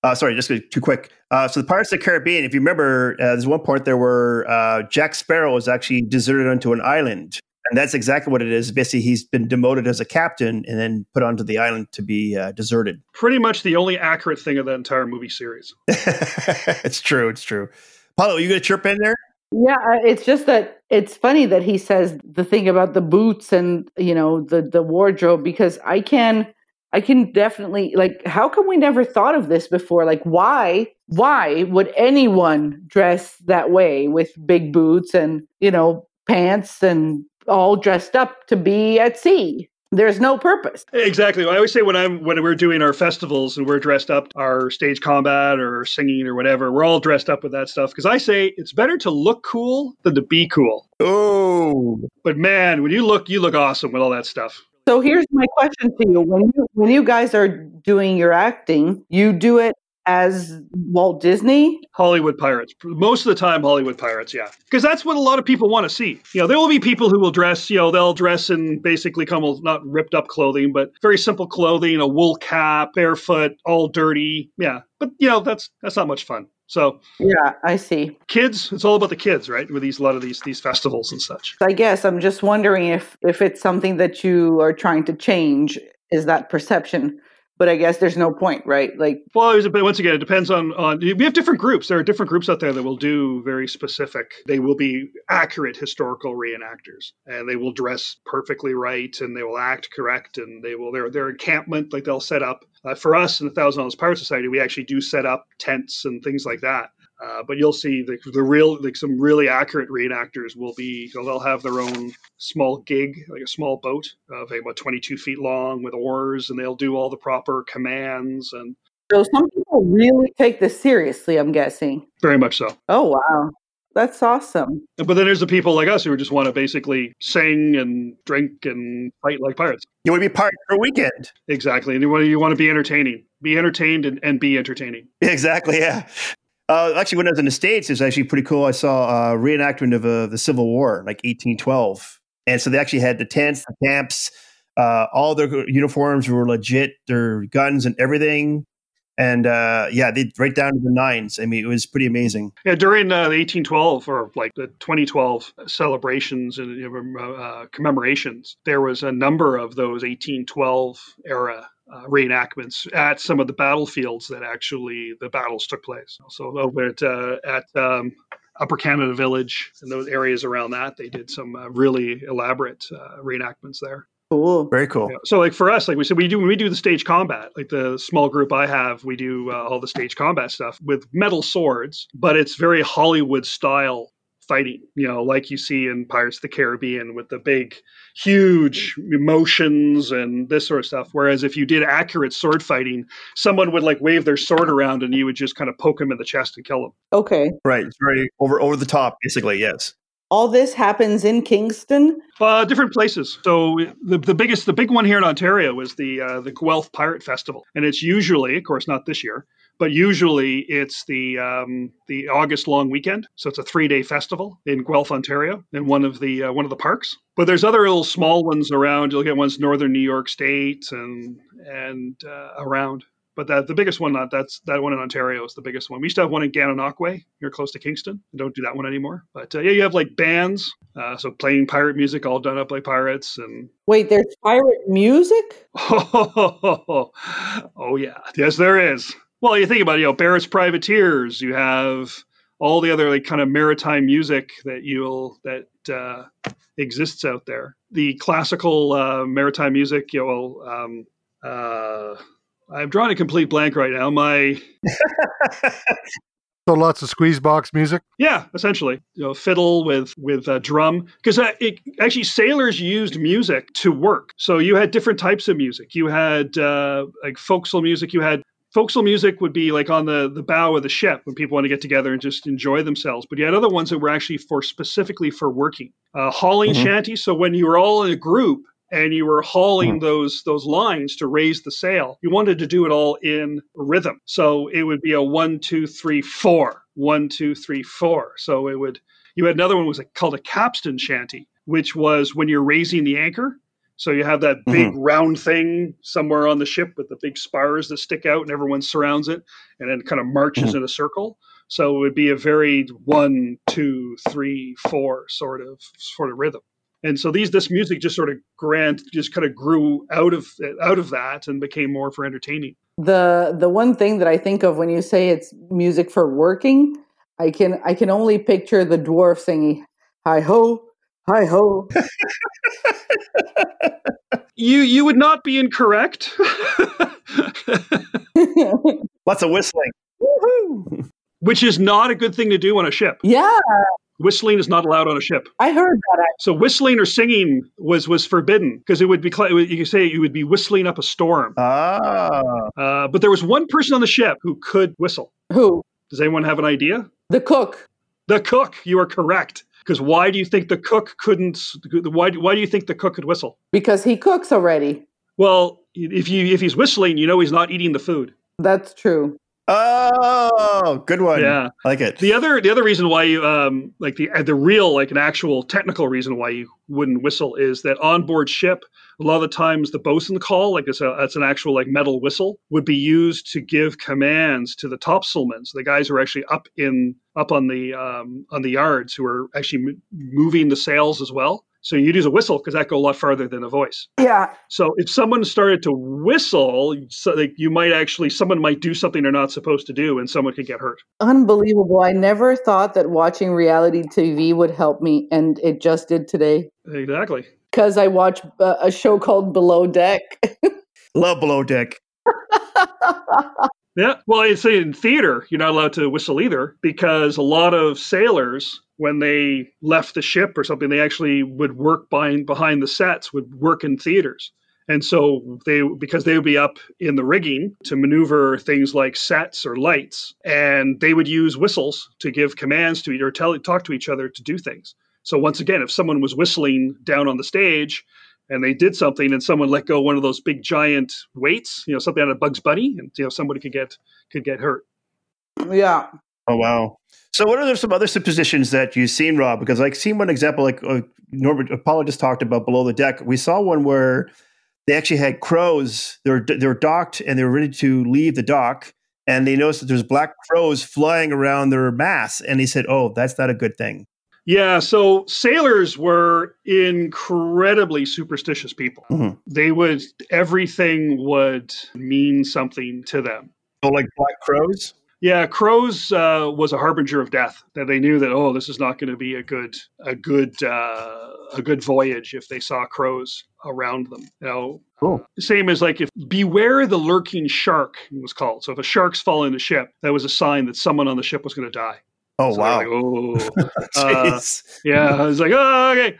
uh, sorry, just too quick. Uh, so the Pirates of the Caribbean, if you remember, uh, there's one point there where uh, Jack Sparrow was actually deserted onto an island. And that's exactly what it is. Basically, he's been demoted as a captain and then put onto the island to be uh, deserted. Pretty much the only accurate thing of the entire movie series. it's true. It's true. Paulo, you going to chirp in there? Yeah, it's just that it's funny that he says the thing about the boots and you know the the wardrobe because I can I can definitely like how come we never thought of this before? Like why why would anyone dress that way with big boots and you know pants and all dressed up to be at sea? there's no purpose. Exactly. I always say when I'm when we're doing our festivals and we're dressed up, our stage combat or singing or whatever, we're all dressed up with that stuff. Because I say it's better to look cool than to be cool. Oh, But man, when you look, you look awesome with all that stuff. So here's my question to you: When you when you guys are doing your acting, you do it as Walt Disney? Hollywood pirates. Most of the time, Hollywood pirates, yeah. Because that's what a lot of people want to see. You know, there will be people who will dress, you know, they'll dress in basically come not ripped up clothing, but very simple clothing, a wool cap, barefoot, all dirty. Yeah. But you know, that's that's not much fun. So Yeah, I see. kids, it's all about the kids, right? With these a lot of these these festivals and such. I guess I'm just wondering if if it's something that you are trying to change. Is that perception? But I guess there's no point, right? Like, Well, bit- once again, it depends on on. We have different groups. There are different groups out there that will do very specific. They will be accurate historical reenactors, and they will dress perfectly right, and they will act correct, and they will their their encampment like they'll set up. Uh, for us in the Thousand Dollars Pirate Society, we actually do set up tents and things like that. Uh, but you'll see the, the real, like some really accurate reenactors will be, they'll have their own small gig, like a small boat of about 22 feet long with oars, and they'll do all the proper commands and so some people really take this seriously. I'm guessing. very much so. Oh wow, that's awesome. But then there's the people like us who just want to basically sing and drink and fight like pirates. you want to be part for a weekend? Exactly. And you want to, you want to be entertaining, be entertained and, and be entertaining. Exactly. Yeah. Uh, actually, when I was in the states, it's actually pretty cool. I saw a reenactment of uh, the Civil War, like 1812, and so they actually had the tents, the camps, uh, all their uniforms were legit, their guns and everything, and uh, yeah, they right down to the nines. I mean, it was pretty amazing. Yeah, during uh, the 1812 or like the 2012 celebrations and uh, commemorations, there was a number of those 1812 era uh, reenactments at some of the battlefields that actually the battles took place. So over at uh, at um, Upper Canada Village and those areas around that, they did some uh, really elaborate uh, reenactments there. Cool. Very cool. Yeah. So, like for us, like we said, we do when we do the stage combat. Like the small group I have, we do uh, all the stage combat stuff with metal swords, but it's very Hollywood style fighting. You know, like you see in Pirates of the Caribbean with the big, huge emotions and this sort of stuff. Whereas if you did accurate sword fighting, someone would like wave their sword around and you would just kind of poke them in the chest and kill them. Okay. Right. It's very over over the top, basically. Yes. All this happens in Kingston. Uh, different places. So the, the biggest, the big one here in Ontario is the uh, the Guelph Pirate Festival, and it's usually, of course, not this year, but usually it's the um, the August long weekend. So it's a three day festival in Guelph, Ontario, in one of the uh, one of the parks. But there's other little small ones around. You'll get ones northern New York State and and uh, around. But that the biggest one, not that's that one in Ontario is the biggest one. We used to have one in Gananoque, here close to Kingston. We don't do that one anymore. But uh, yeah, you have like bands, uh, so playing pirate music, all done up by pirates, and Wait, there's pirate music? Oh, oh, yeah, yes, there is. Well, you think about it, you know, Barrett's Privateers. You have all the other like kind of maritime music that you'll that uh, exists out there. The classical uh, maritime music, you know, um, uh, I'm drawing a complete blank right now. My So lots of squeeze box music. Yeah, essentially, you know, fiddle with with a drum because uh, it actually sailors used music to work. So you had different types of music. You had uh, like fo'c'sle music. You had fo'c'sle music would be like on the the bow of the ship when people want to get together and just enjoy themselves. But you had other ones that were actually for specifically for working. Uh, hauling Mhm. shanties. So when you were all in a group and you were hauling those those lines to raise the sail, you wanted to do it all in rhythm. So it would be a one, two, three, four, one, two, three, four. So it would. You had another one was called a capstan shanty, which was when you're raising the anchor. So you have that big mm-hmm. round thing somewhere on the ship with the big spars that stick out, and everyone surrounds it, and then it kind of marches mm-hmm. in a circle. So it would be a very one, two, three, four sort of sort of rhythm. And so these this music just sort of grand just kind of grew out of out of that and became more for entertaining. The the one thing that I think of when you say it's music for working, I can I can only picture the dwarf singing "Hi ho, hi ho." You you would not be incorrect. Lots of whistling. Woohoo! Which is not a good thing to do on a ship. yeah, Whistling is not allowed on a ship. I heard that. So whistling or singing was was forbidden because it would be you could say you would be whistling up a storm. Ah, Uh, but there was one person on the ship who could whistle. Who? Does anyone have an idea? The cook. The cook. You are correct. Because why do you think the cook couldn't? Why why do you think the cook could whistle? Because he cooks already. Well, if you if he's whistling, you know he's not eating the food. That's true. Oh, good one. Yeah. I like it. The other the other reason why you um like the the real like an actual technical reason why you wouldn't whistle is that on board ship a lot of the times the bosun call like it's a it's an actual like metal whistle would be used to give commands to the topsailmen so the guys who are actually up in up on the um, on the yards who are actually m- moving the sails as well so you'd use a whistle because that go a lot farther than a voice Yeah. so if someone started to whistle so like you might actually someone might do something they're not supposed to do and someone could get hurt Unbelievable. I never thought that watching reality TV would help me, and it just did today. exactly Because I watch uh, a show called Below Deck. Love below deck. Yeah, well, I'd say in theater, you're not allowed to whistle either because a lot of sailors, when they left the ship or something, they actually would work behind behind the sets, would work in theaters, and so they because they would be up in the rigging to maneuver things like sets or lights, and they would use whistles to give commands to each or tell talk to each other to do things. So once again, if someone was whistling down on the stage, and they did something and someone let go one of those big giant weights, you know, something out of Bugs Bunny, and you know somebody could get could get hurt. yeah. Oh wow. So what are there some other suppositions that you've seen, Rob? Because I've seen one example, like uh, Norbert Apollo just talked about below the deck. We saw one where they actually had crows. They were they were docked and they were ready to leave the dock, and they noticed that there's black crows flying around their masts, and he said, "Oh, that's not a good thing." Yeah, so sailors were incredibly superstitious people. Mhm. They would everything would mean something to them. Oh, like black crows. Yeah, crows uh, was a harbinger of death. That they knew that oh, this is not going to be a good a good uh, a good voyage if they saw crows around them. You know, Cool. same as like if beware the lurking shark was called. So if a shark's following the ship, that was a sign that someone on the ship was going to die. Oh So wow. like, oh, Uh, yeah. I was like, oh, okay.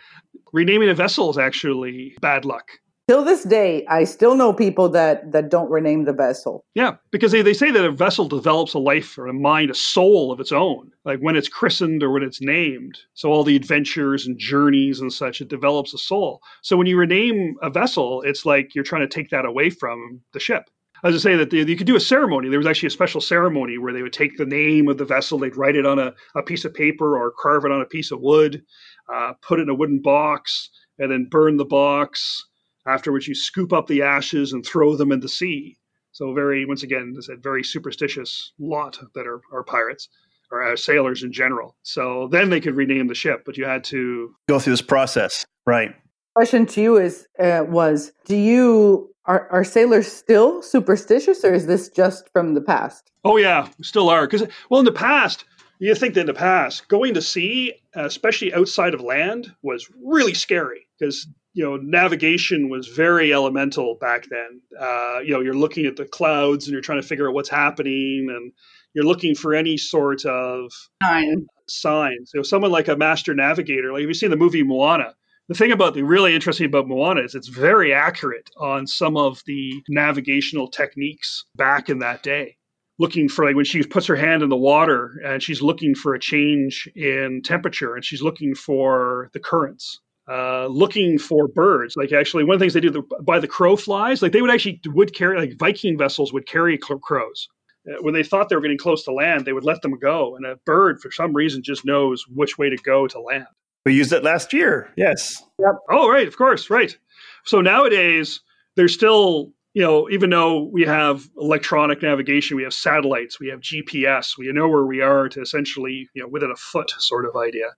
Renaming a vessel is actually bad luck. Till this day, I still know people that that don't rename the vessel. Yeah, because they, they say that a vessel develops a life or a mind, a soul of its own, like when it's christened or when it's named. So all the adventures and journeys and such, it develops a soul. So when you rename a vessel, it's like you're trying to take that away from the ship. I say that the, you could do a ceremony. There was actually a special ceremony where they would take the name of the vessel, they'd write it on a, a piece of paper or carve it on a piece of wood, uh, put it in a wooden box, and then burn the box. After which you scoop up the ashes and throw them in the sea. So very, once again, as I said, very superstitious lot that are, are pirates or uh, sailors in general. So then they could rename the ship, but you had to. Go through this process, right? Question to you is uh, was do you are are sailors still superstitious or is this just from the past? Oh yeah, still are because well in the past. You think that in the past, going to sea, uh, especially outside of land, was really scary because you know navigation was very elemental back then. Uh, you know, you're looking at the clouds and you're trying to figure out what's happening, and you're looking for any sort of Nine. signs. You know, someone like a master navigator, like if you see the movie Moana, the thing about the really interesting about Moana is it's very accurate on some of the navigational techniques back in that day. Looking for like when she puts her hand in the water and she's looking for a change in temperature and she's looking for the currents. Uh, looking for birds, like actually, one of the things they do the, by the crow flies, like they would actually would carry, like Viking vessels would carry crows uh, when they thought they were getting close to land, they would let them go, and a bird, for some reason, just knows which way to go to land. We used it last year. Yes. Yep. Oh, right, of course, right. So nowadays, there's still, you know, even though we have electronic navigation, we have satellites, we have GPS, we know where we are to essentially, you know, within a foot sort of idea.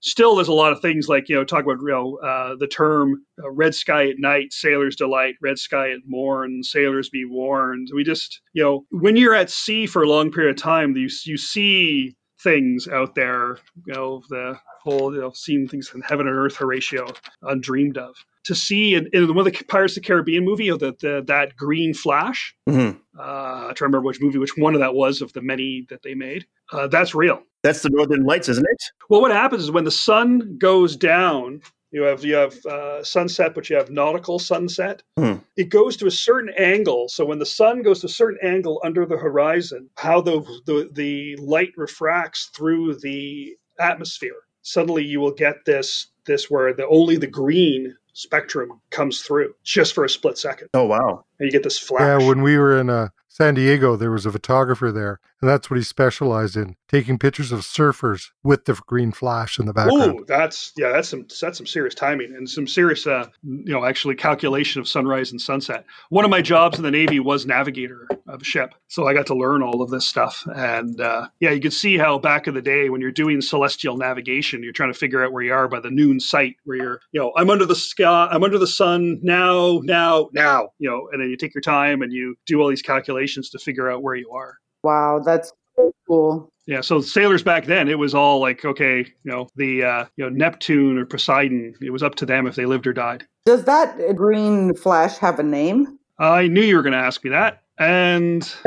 Still, there's a lot of things like, you know, talk about, you know, uh, the term uh, red sky at night, sailors delight, red sky at morn, sailors be warned. We just, you know, when you're at sea for a long period of time, you, you see things out there, you know, the whole, you know, seeing things in heaven and earth Horatio undreamed of. to see in, in one of the Pirates of the Caribbean movie, you know, the, the, that green flash. Mhm. Uh, I try to remember which movie, which one of that was of the many that they made. Uh, that's real. That's the Northern Lights, isn't it? Well, what happens is when the sun goes down, you have you have uh, sunset, but you have nautical sunset. Hmm. It goes to a certain angle. So when the sun goes to a certain angle under the horizon, how the the, the light refracts through the atmosphere, suddenly you will get this this where the only the green spectrum comes through just for a split second, Oh wow. and you get this flash. Yeah, when we were in uh, San Diego, there was a photographer there, and that's what he specialized in taking pictures of surfers with the green flash in the background. Ooh, that's yeah, that's some that's some serious timing and some serious uh, you know actually calculation of sunrise and sunset. One of my jobs in the Navy was navigator of a ship, so I got to learn all of this stuff. And uh, yeah, you can see how back in the day when you're doing celestial navigation, you're trying to figure out where you are by the noon sight, where you're you know I'm under the sky, I'm under the sun now, now, now, you know, and then you take your time and you do all these calculations to figure out where you are. Wow, that's so cool. Yeah, so sailors back then, it was all like, okay, you know, the uh, you know Neptune or Poseidon, it was up to them if they lived or died. Does that green flash have a name? I knew you were going to ask me that, and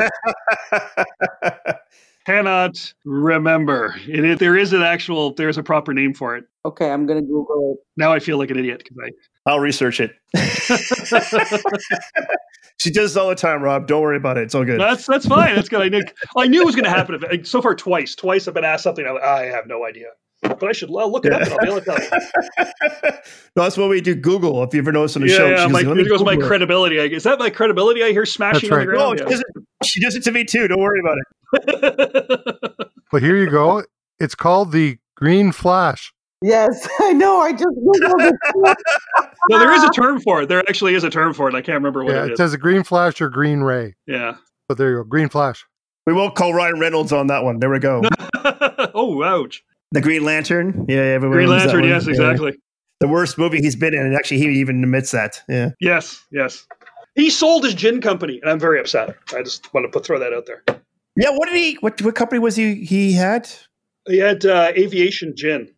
cannot remember. It, it- there is an actual, there is a proper name for it. Okay, I'm gonna Google it. Now I feel like an idiot because I'll research it. she does this all the time, Rob. Don't worry about it. It's all good. that's that's fine. That's good. I knew I knew it was going to happen. So far, twice, twice I've been asked something. I, I have no idea, but I should I'll look it up and I'll be able to tell you. no, that's what we do. Google. If you ever notice on the Yeah, show, yeah. she's My, like, there goes my it." credibility. I- Is that my credibility? I hear smashing That's on the right. No, ground. she does, it, she does it to me too. Don't worry about it. But here you go. It's called the green flash. Yes, I know. I just no, there is a term for it. There actually is a term for it. I can't remember what it is. Yeah, it it is. says a green flash or green ray. Yeah. But there you go, green flash. We won't call Ryan Reynolds on that one. There we go. oh, ouch. The Green Lantern. Yeah, everyone Green knows that Lantern. one. Yes, Yeah. exactly. The worst movie he's been in, and actually, he even admits that. Yeah. Yes, yes. He sold his gin company, and I'm very upset. I just want to put throw that out there. Yeah. What did he? What what company was he? He had. He had uh, aviation gin.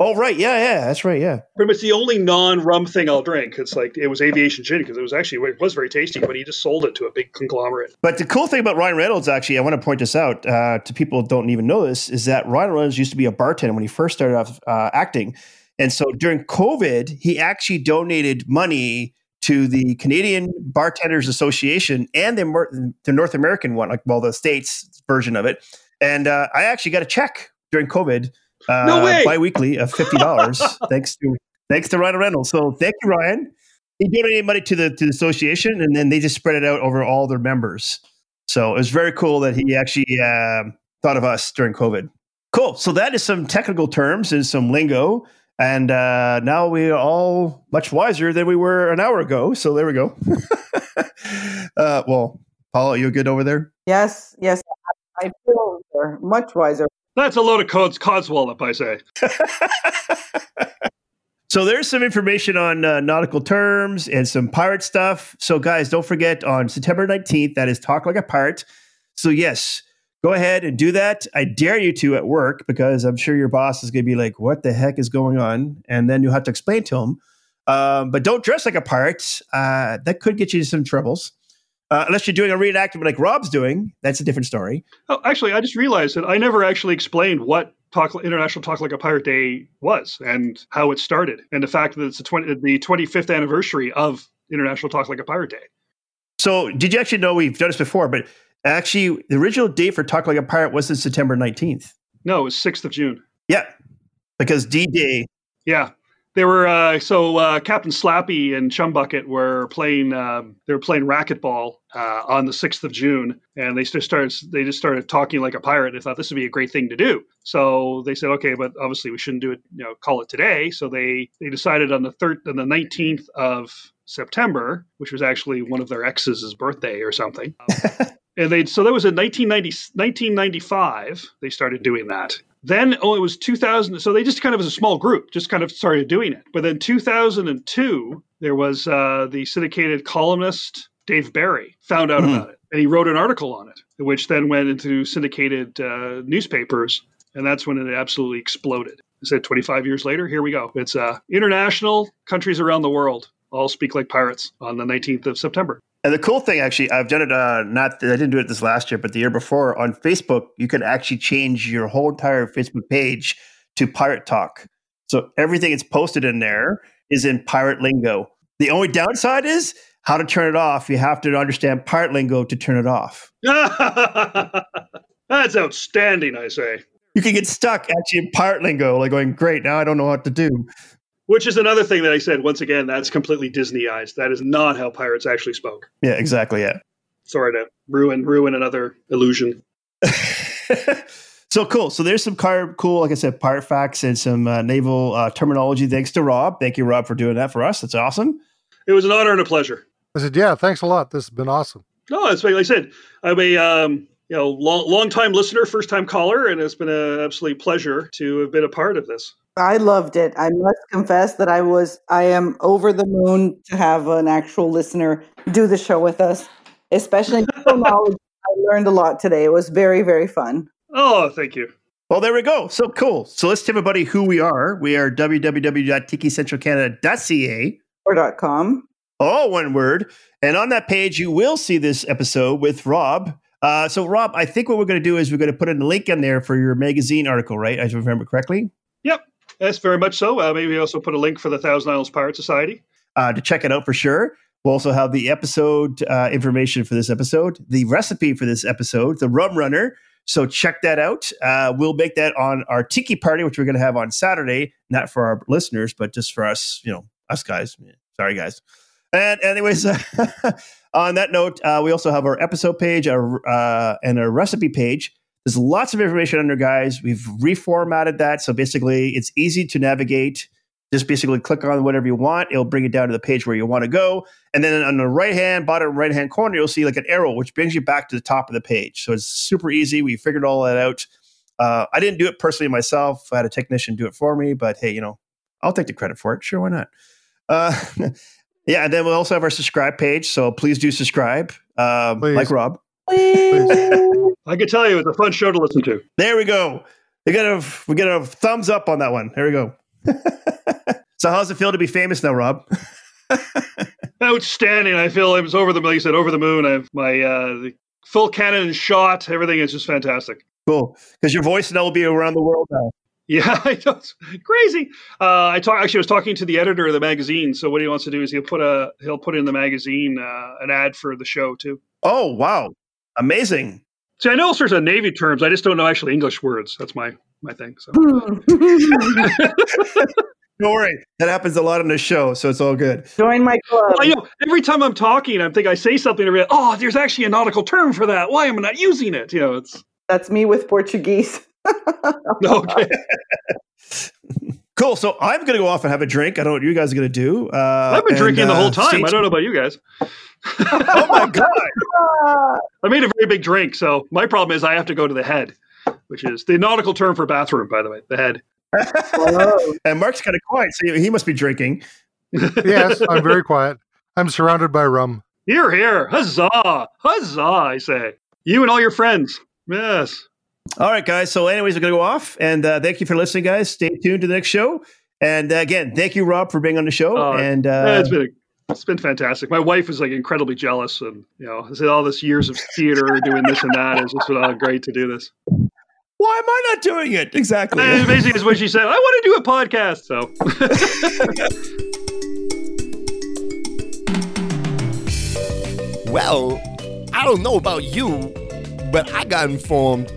Oh right. Yeah. Yeah. That's right. Yeah. Pretty much the only non-rum thing I'll drink. It's like it was aviation gin because it was actually it was very tasty, but he just sold it to a big conglomerate. But the cool thing about Ryan Reynolds, actually, I want to point this out uh, to people who don't even know this, is that Ryan Reynolds used to be a bartender when he first started off uh, acting. And so during COVID, he actually donated money to the Canadian Bartenders Association and the, the North American one, like well, the States version of it. And uh, I actually got a check during COVID, uh, No way! bi-weekly of fifty dollars, thanks to thanks to Ryan Reynolds. So thank you, Ryan. He donated money to the to the association, and then they just spread it out over all their members. So it was very cool that he actually um thought of us during COVID. Cool. So that is some technical terms and some lingo. And uh, now we are all much wiser than we were an hour ago. So there we go. uh, well, Paul, are you good over there? Yes, yes. I feel much wiser. That's a load of cods, codswallop, I say. So there's some information on uh, nautical terms and some pirate stuff. So guys, don't forget on September 19th, that is Talk Like a Pirate. So yes, go ahead and do that. I dare you to at work because I'm sure your boss is going to be like, "What the heck is going on?" And then you'll have to explain to him. Um, but don't dress like a pirate. Uh, that could get you some troubles. Uh, unless you're doing a reenactment like Rob's doing, that's a different story. Oh, actually, I just realized that I never actually explained what Talk International Talk Like a Pirate Day was and how it started, and the fact that it's the 20, the 25th anniversary of International Talk Like a Pirate Day. So, did you actually know we've done this before? But actually, the original date for Talk Like a Pirate was September 19th. No, it was 6th of June. Yeah, because D Day. Yeah. They were uh, so uh, Captain Slappy and Chumbucket were playing. Um, they were playing racquetball uh, on the sixth of June, and they just started. They just started talking like a pirate. They thought this would be a great thing to do. So they said, okay, but obviously we shouldn't do it. You know, call it today. So they they decided on the third, on the nineteenth of September, which was actually one of their exes' birthday or something. And they so that was in 1990, 1995 they started doing that. Then oh it was 2000 so they just kind of as a small group just kind of started doing it. But then 2002 there was uh, the syndicated columnist Dave Barry found out Mhm. about it and he wrote an article on it which then went into syndicated uh, newspapers and that's when it absolutely exploded. I said 25 years later here we go. It's uh, international countries around the world all speak like pirates on the 19th of September. And the cool thing, actually, I've done it. Uh, not I didn't do it this last year, but the year before on Facebook, you can actually change your whole entire Facebook page to Pirate Talk. So everything that's posted in there is in pirate lingo. The only downside is how to turn it off. You have to understand pirate lingo to turn it off. That's outstanding, I say. You can get stuck actually in pirate lingo, like going, "Great, now I don't know what to do." Which is another thing that I said. Once again, that's completely Disneyized. That is not how pirates actually spoke. Yeah, exactly. Yeah. Sorry to ruin ruin another illusion. so cool. So there's some car, cool, like I said, pirate facts and some uh, naval uh, terminology. Thanks to Rob. Thank you, Rob, for doing that for us. That's awesome. It was an honor and a pleasure. I said, yeah, thanks a lot. This has been awesome. No, it's like I said, I'm a um, you know long long time listener, first time caller, and it's been an absolute pleasure to have been a part of this. I loved it. I must confess that I was I am over the moon to have an actual listener do the show with us, especially knowledge. I learned a lot today. It was very very fun. Oh, thank you. Well, there we go. So cool. So let's tell everybody who we are. We are www.tikicentralcanada.ca or dot .com. All one word. And on that page, you will see this episode with Rob. Uh, so, Rob, I think what we're going to do is we're going to put a link in there for your magazine article, right? As I remember correctly. Yep. Yes, very much so. Uh, maybe also put a link for the Thousand Islands Pirate Society. Uh, to check it out for sure. We'll also have the episode uh, information for this episode, the recipe for this episode, the rum runner. So check that out. Uh, we'll make that on our tiki party, which we're going to have on Saturday, not for our listeners, but just for us, you know, us guys. Sorry, guys. And anyways, on that note, uh, we also have our episode page our, uh, and our recipe page. There's lots of information under, guys. We've reformatted that. So basically, it's easy to navigate. Just basically click on whatever you want. It'll bring you down to the page where you want to go. And then on the right hand, bottom right hand corner, you'll see like an arrow, which brings you back to the top of the page. So it's super easy. We figured all that out. Uh, I didn't do it personally myself. I had a technician do it for me, but hey, you know, I'll take the credit for it. Sure, why not? Uh, yeah, and then we'll also have our subscribe page. So please do subscribe, um, like Rob. Please. I can tell you, it's a fun show to listen to. There we go. We got a we got a thumbs up on that one. There we go. so how's it feel to be famous now, Rob? Outstanding. I feel I was over the like you said over the moon. I have my uh, full cannon shot. Everything is just fantastic. Cool, because your voice now will be around the world now. Yeah, I know. It's crazy. Uh, I talk, actually I was talking to the editor of the magazine. So what he wants to do is he'll put a he'll put in the magazine uh, an ad for the show too. Oh wow, amazing! See, I know all sorts of Navy terms. I just don't know actually English words. That's my my thing. So. Don't worry, that happens a lot on the show, so it's all good. Join my club. Well, you know, every time I'm talking, I'm thinking I say something and realize, oh, there's actually a nautical term for that. Why am I not using it? You know, it's That's me with Portuguese. okay. Cool. So I'm going to go off and have a drink. I don't know what you guys are going to do. Uh, I've been and, drinking the uh, whole time. stay I don't know about you guys. oh my god! I made a very big drink, so my problem is I have to go to the head, which is the nautical term for bathroom, by the way. The head. and Mark's kind of quiet, so he must be drinking. yes, I'm very quiet. I'm surrounded by rum. Here, here, huzzah, huzzah! I say, you and all your friends. Yes. All right, guys. So, anyways, we're going to go off, and uh, thank you for listening, guys. Stay tuned to the next show. And uh, again, thank you, Rob, for being on the show. Oh, and Yeah, uh, it's been it's been fantastic. My wife is like incredibly jealous, and you know, I said all this years of theater, doing this and that. It's just been all great to do this. why am I not doing it? Exactly. And basically, is what she said. I want to do a podcast. So Well, I don't know about you, but I got informed.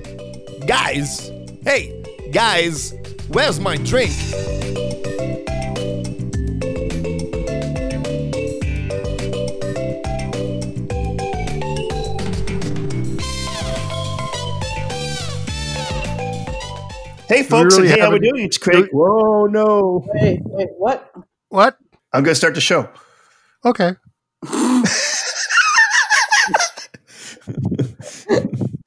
Guys, hey, guys, where's my drink? hey, folks, really and hey, how we doing? It's Craig. Whoa, no! Wait, wait, what? What? I'm going to start the show. Okay.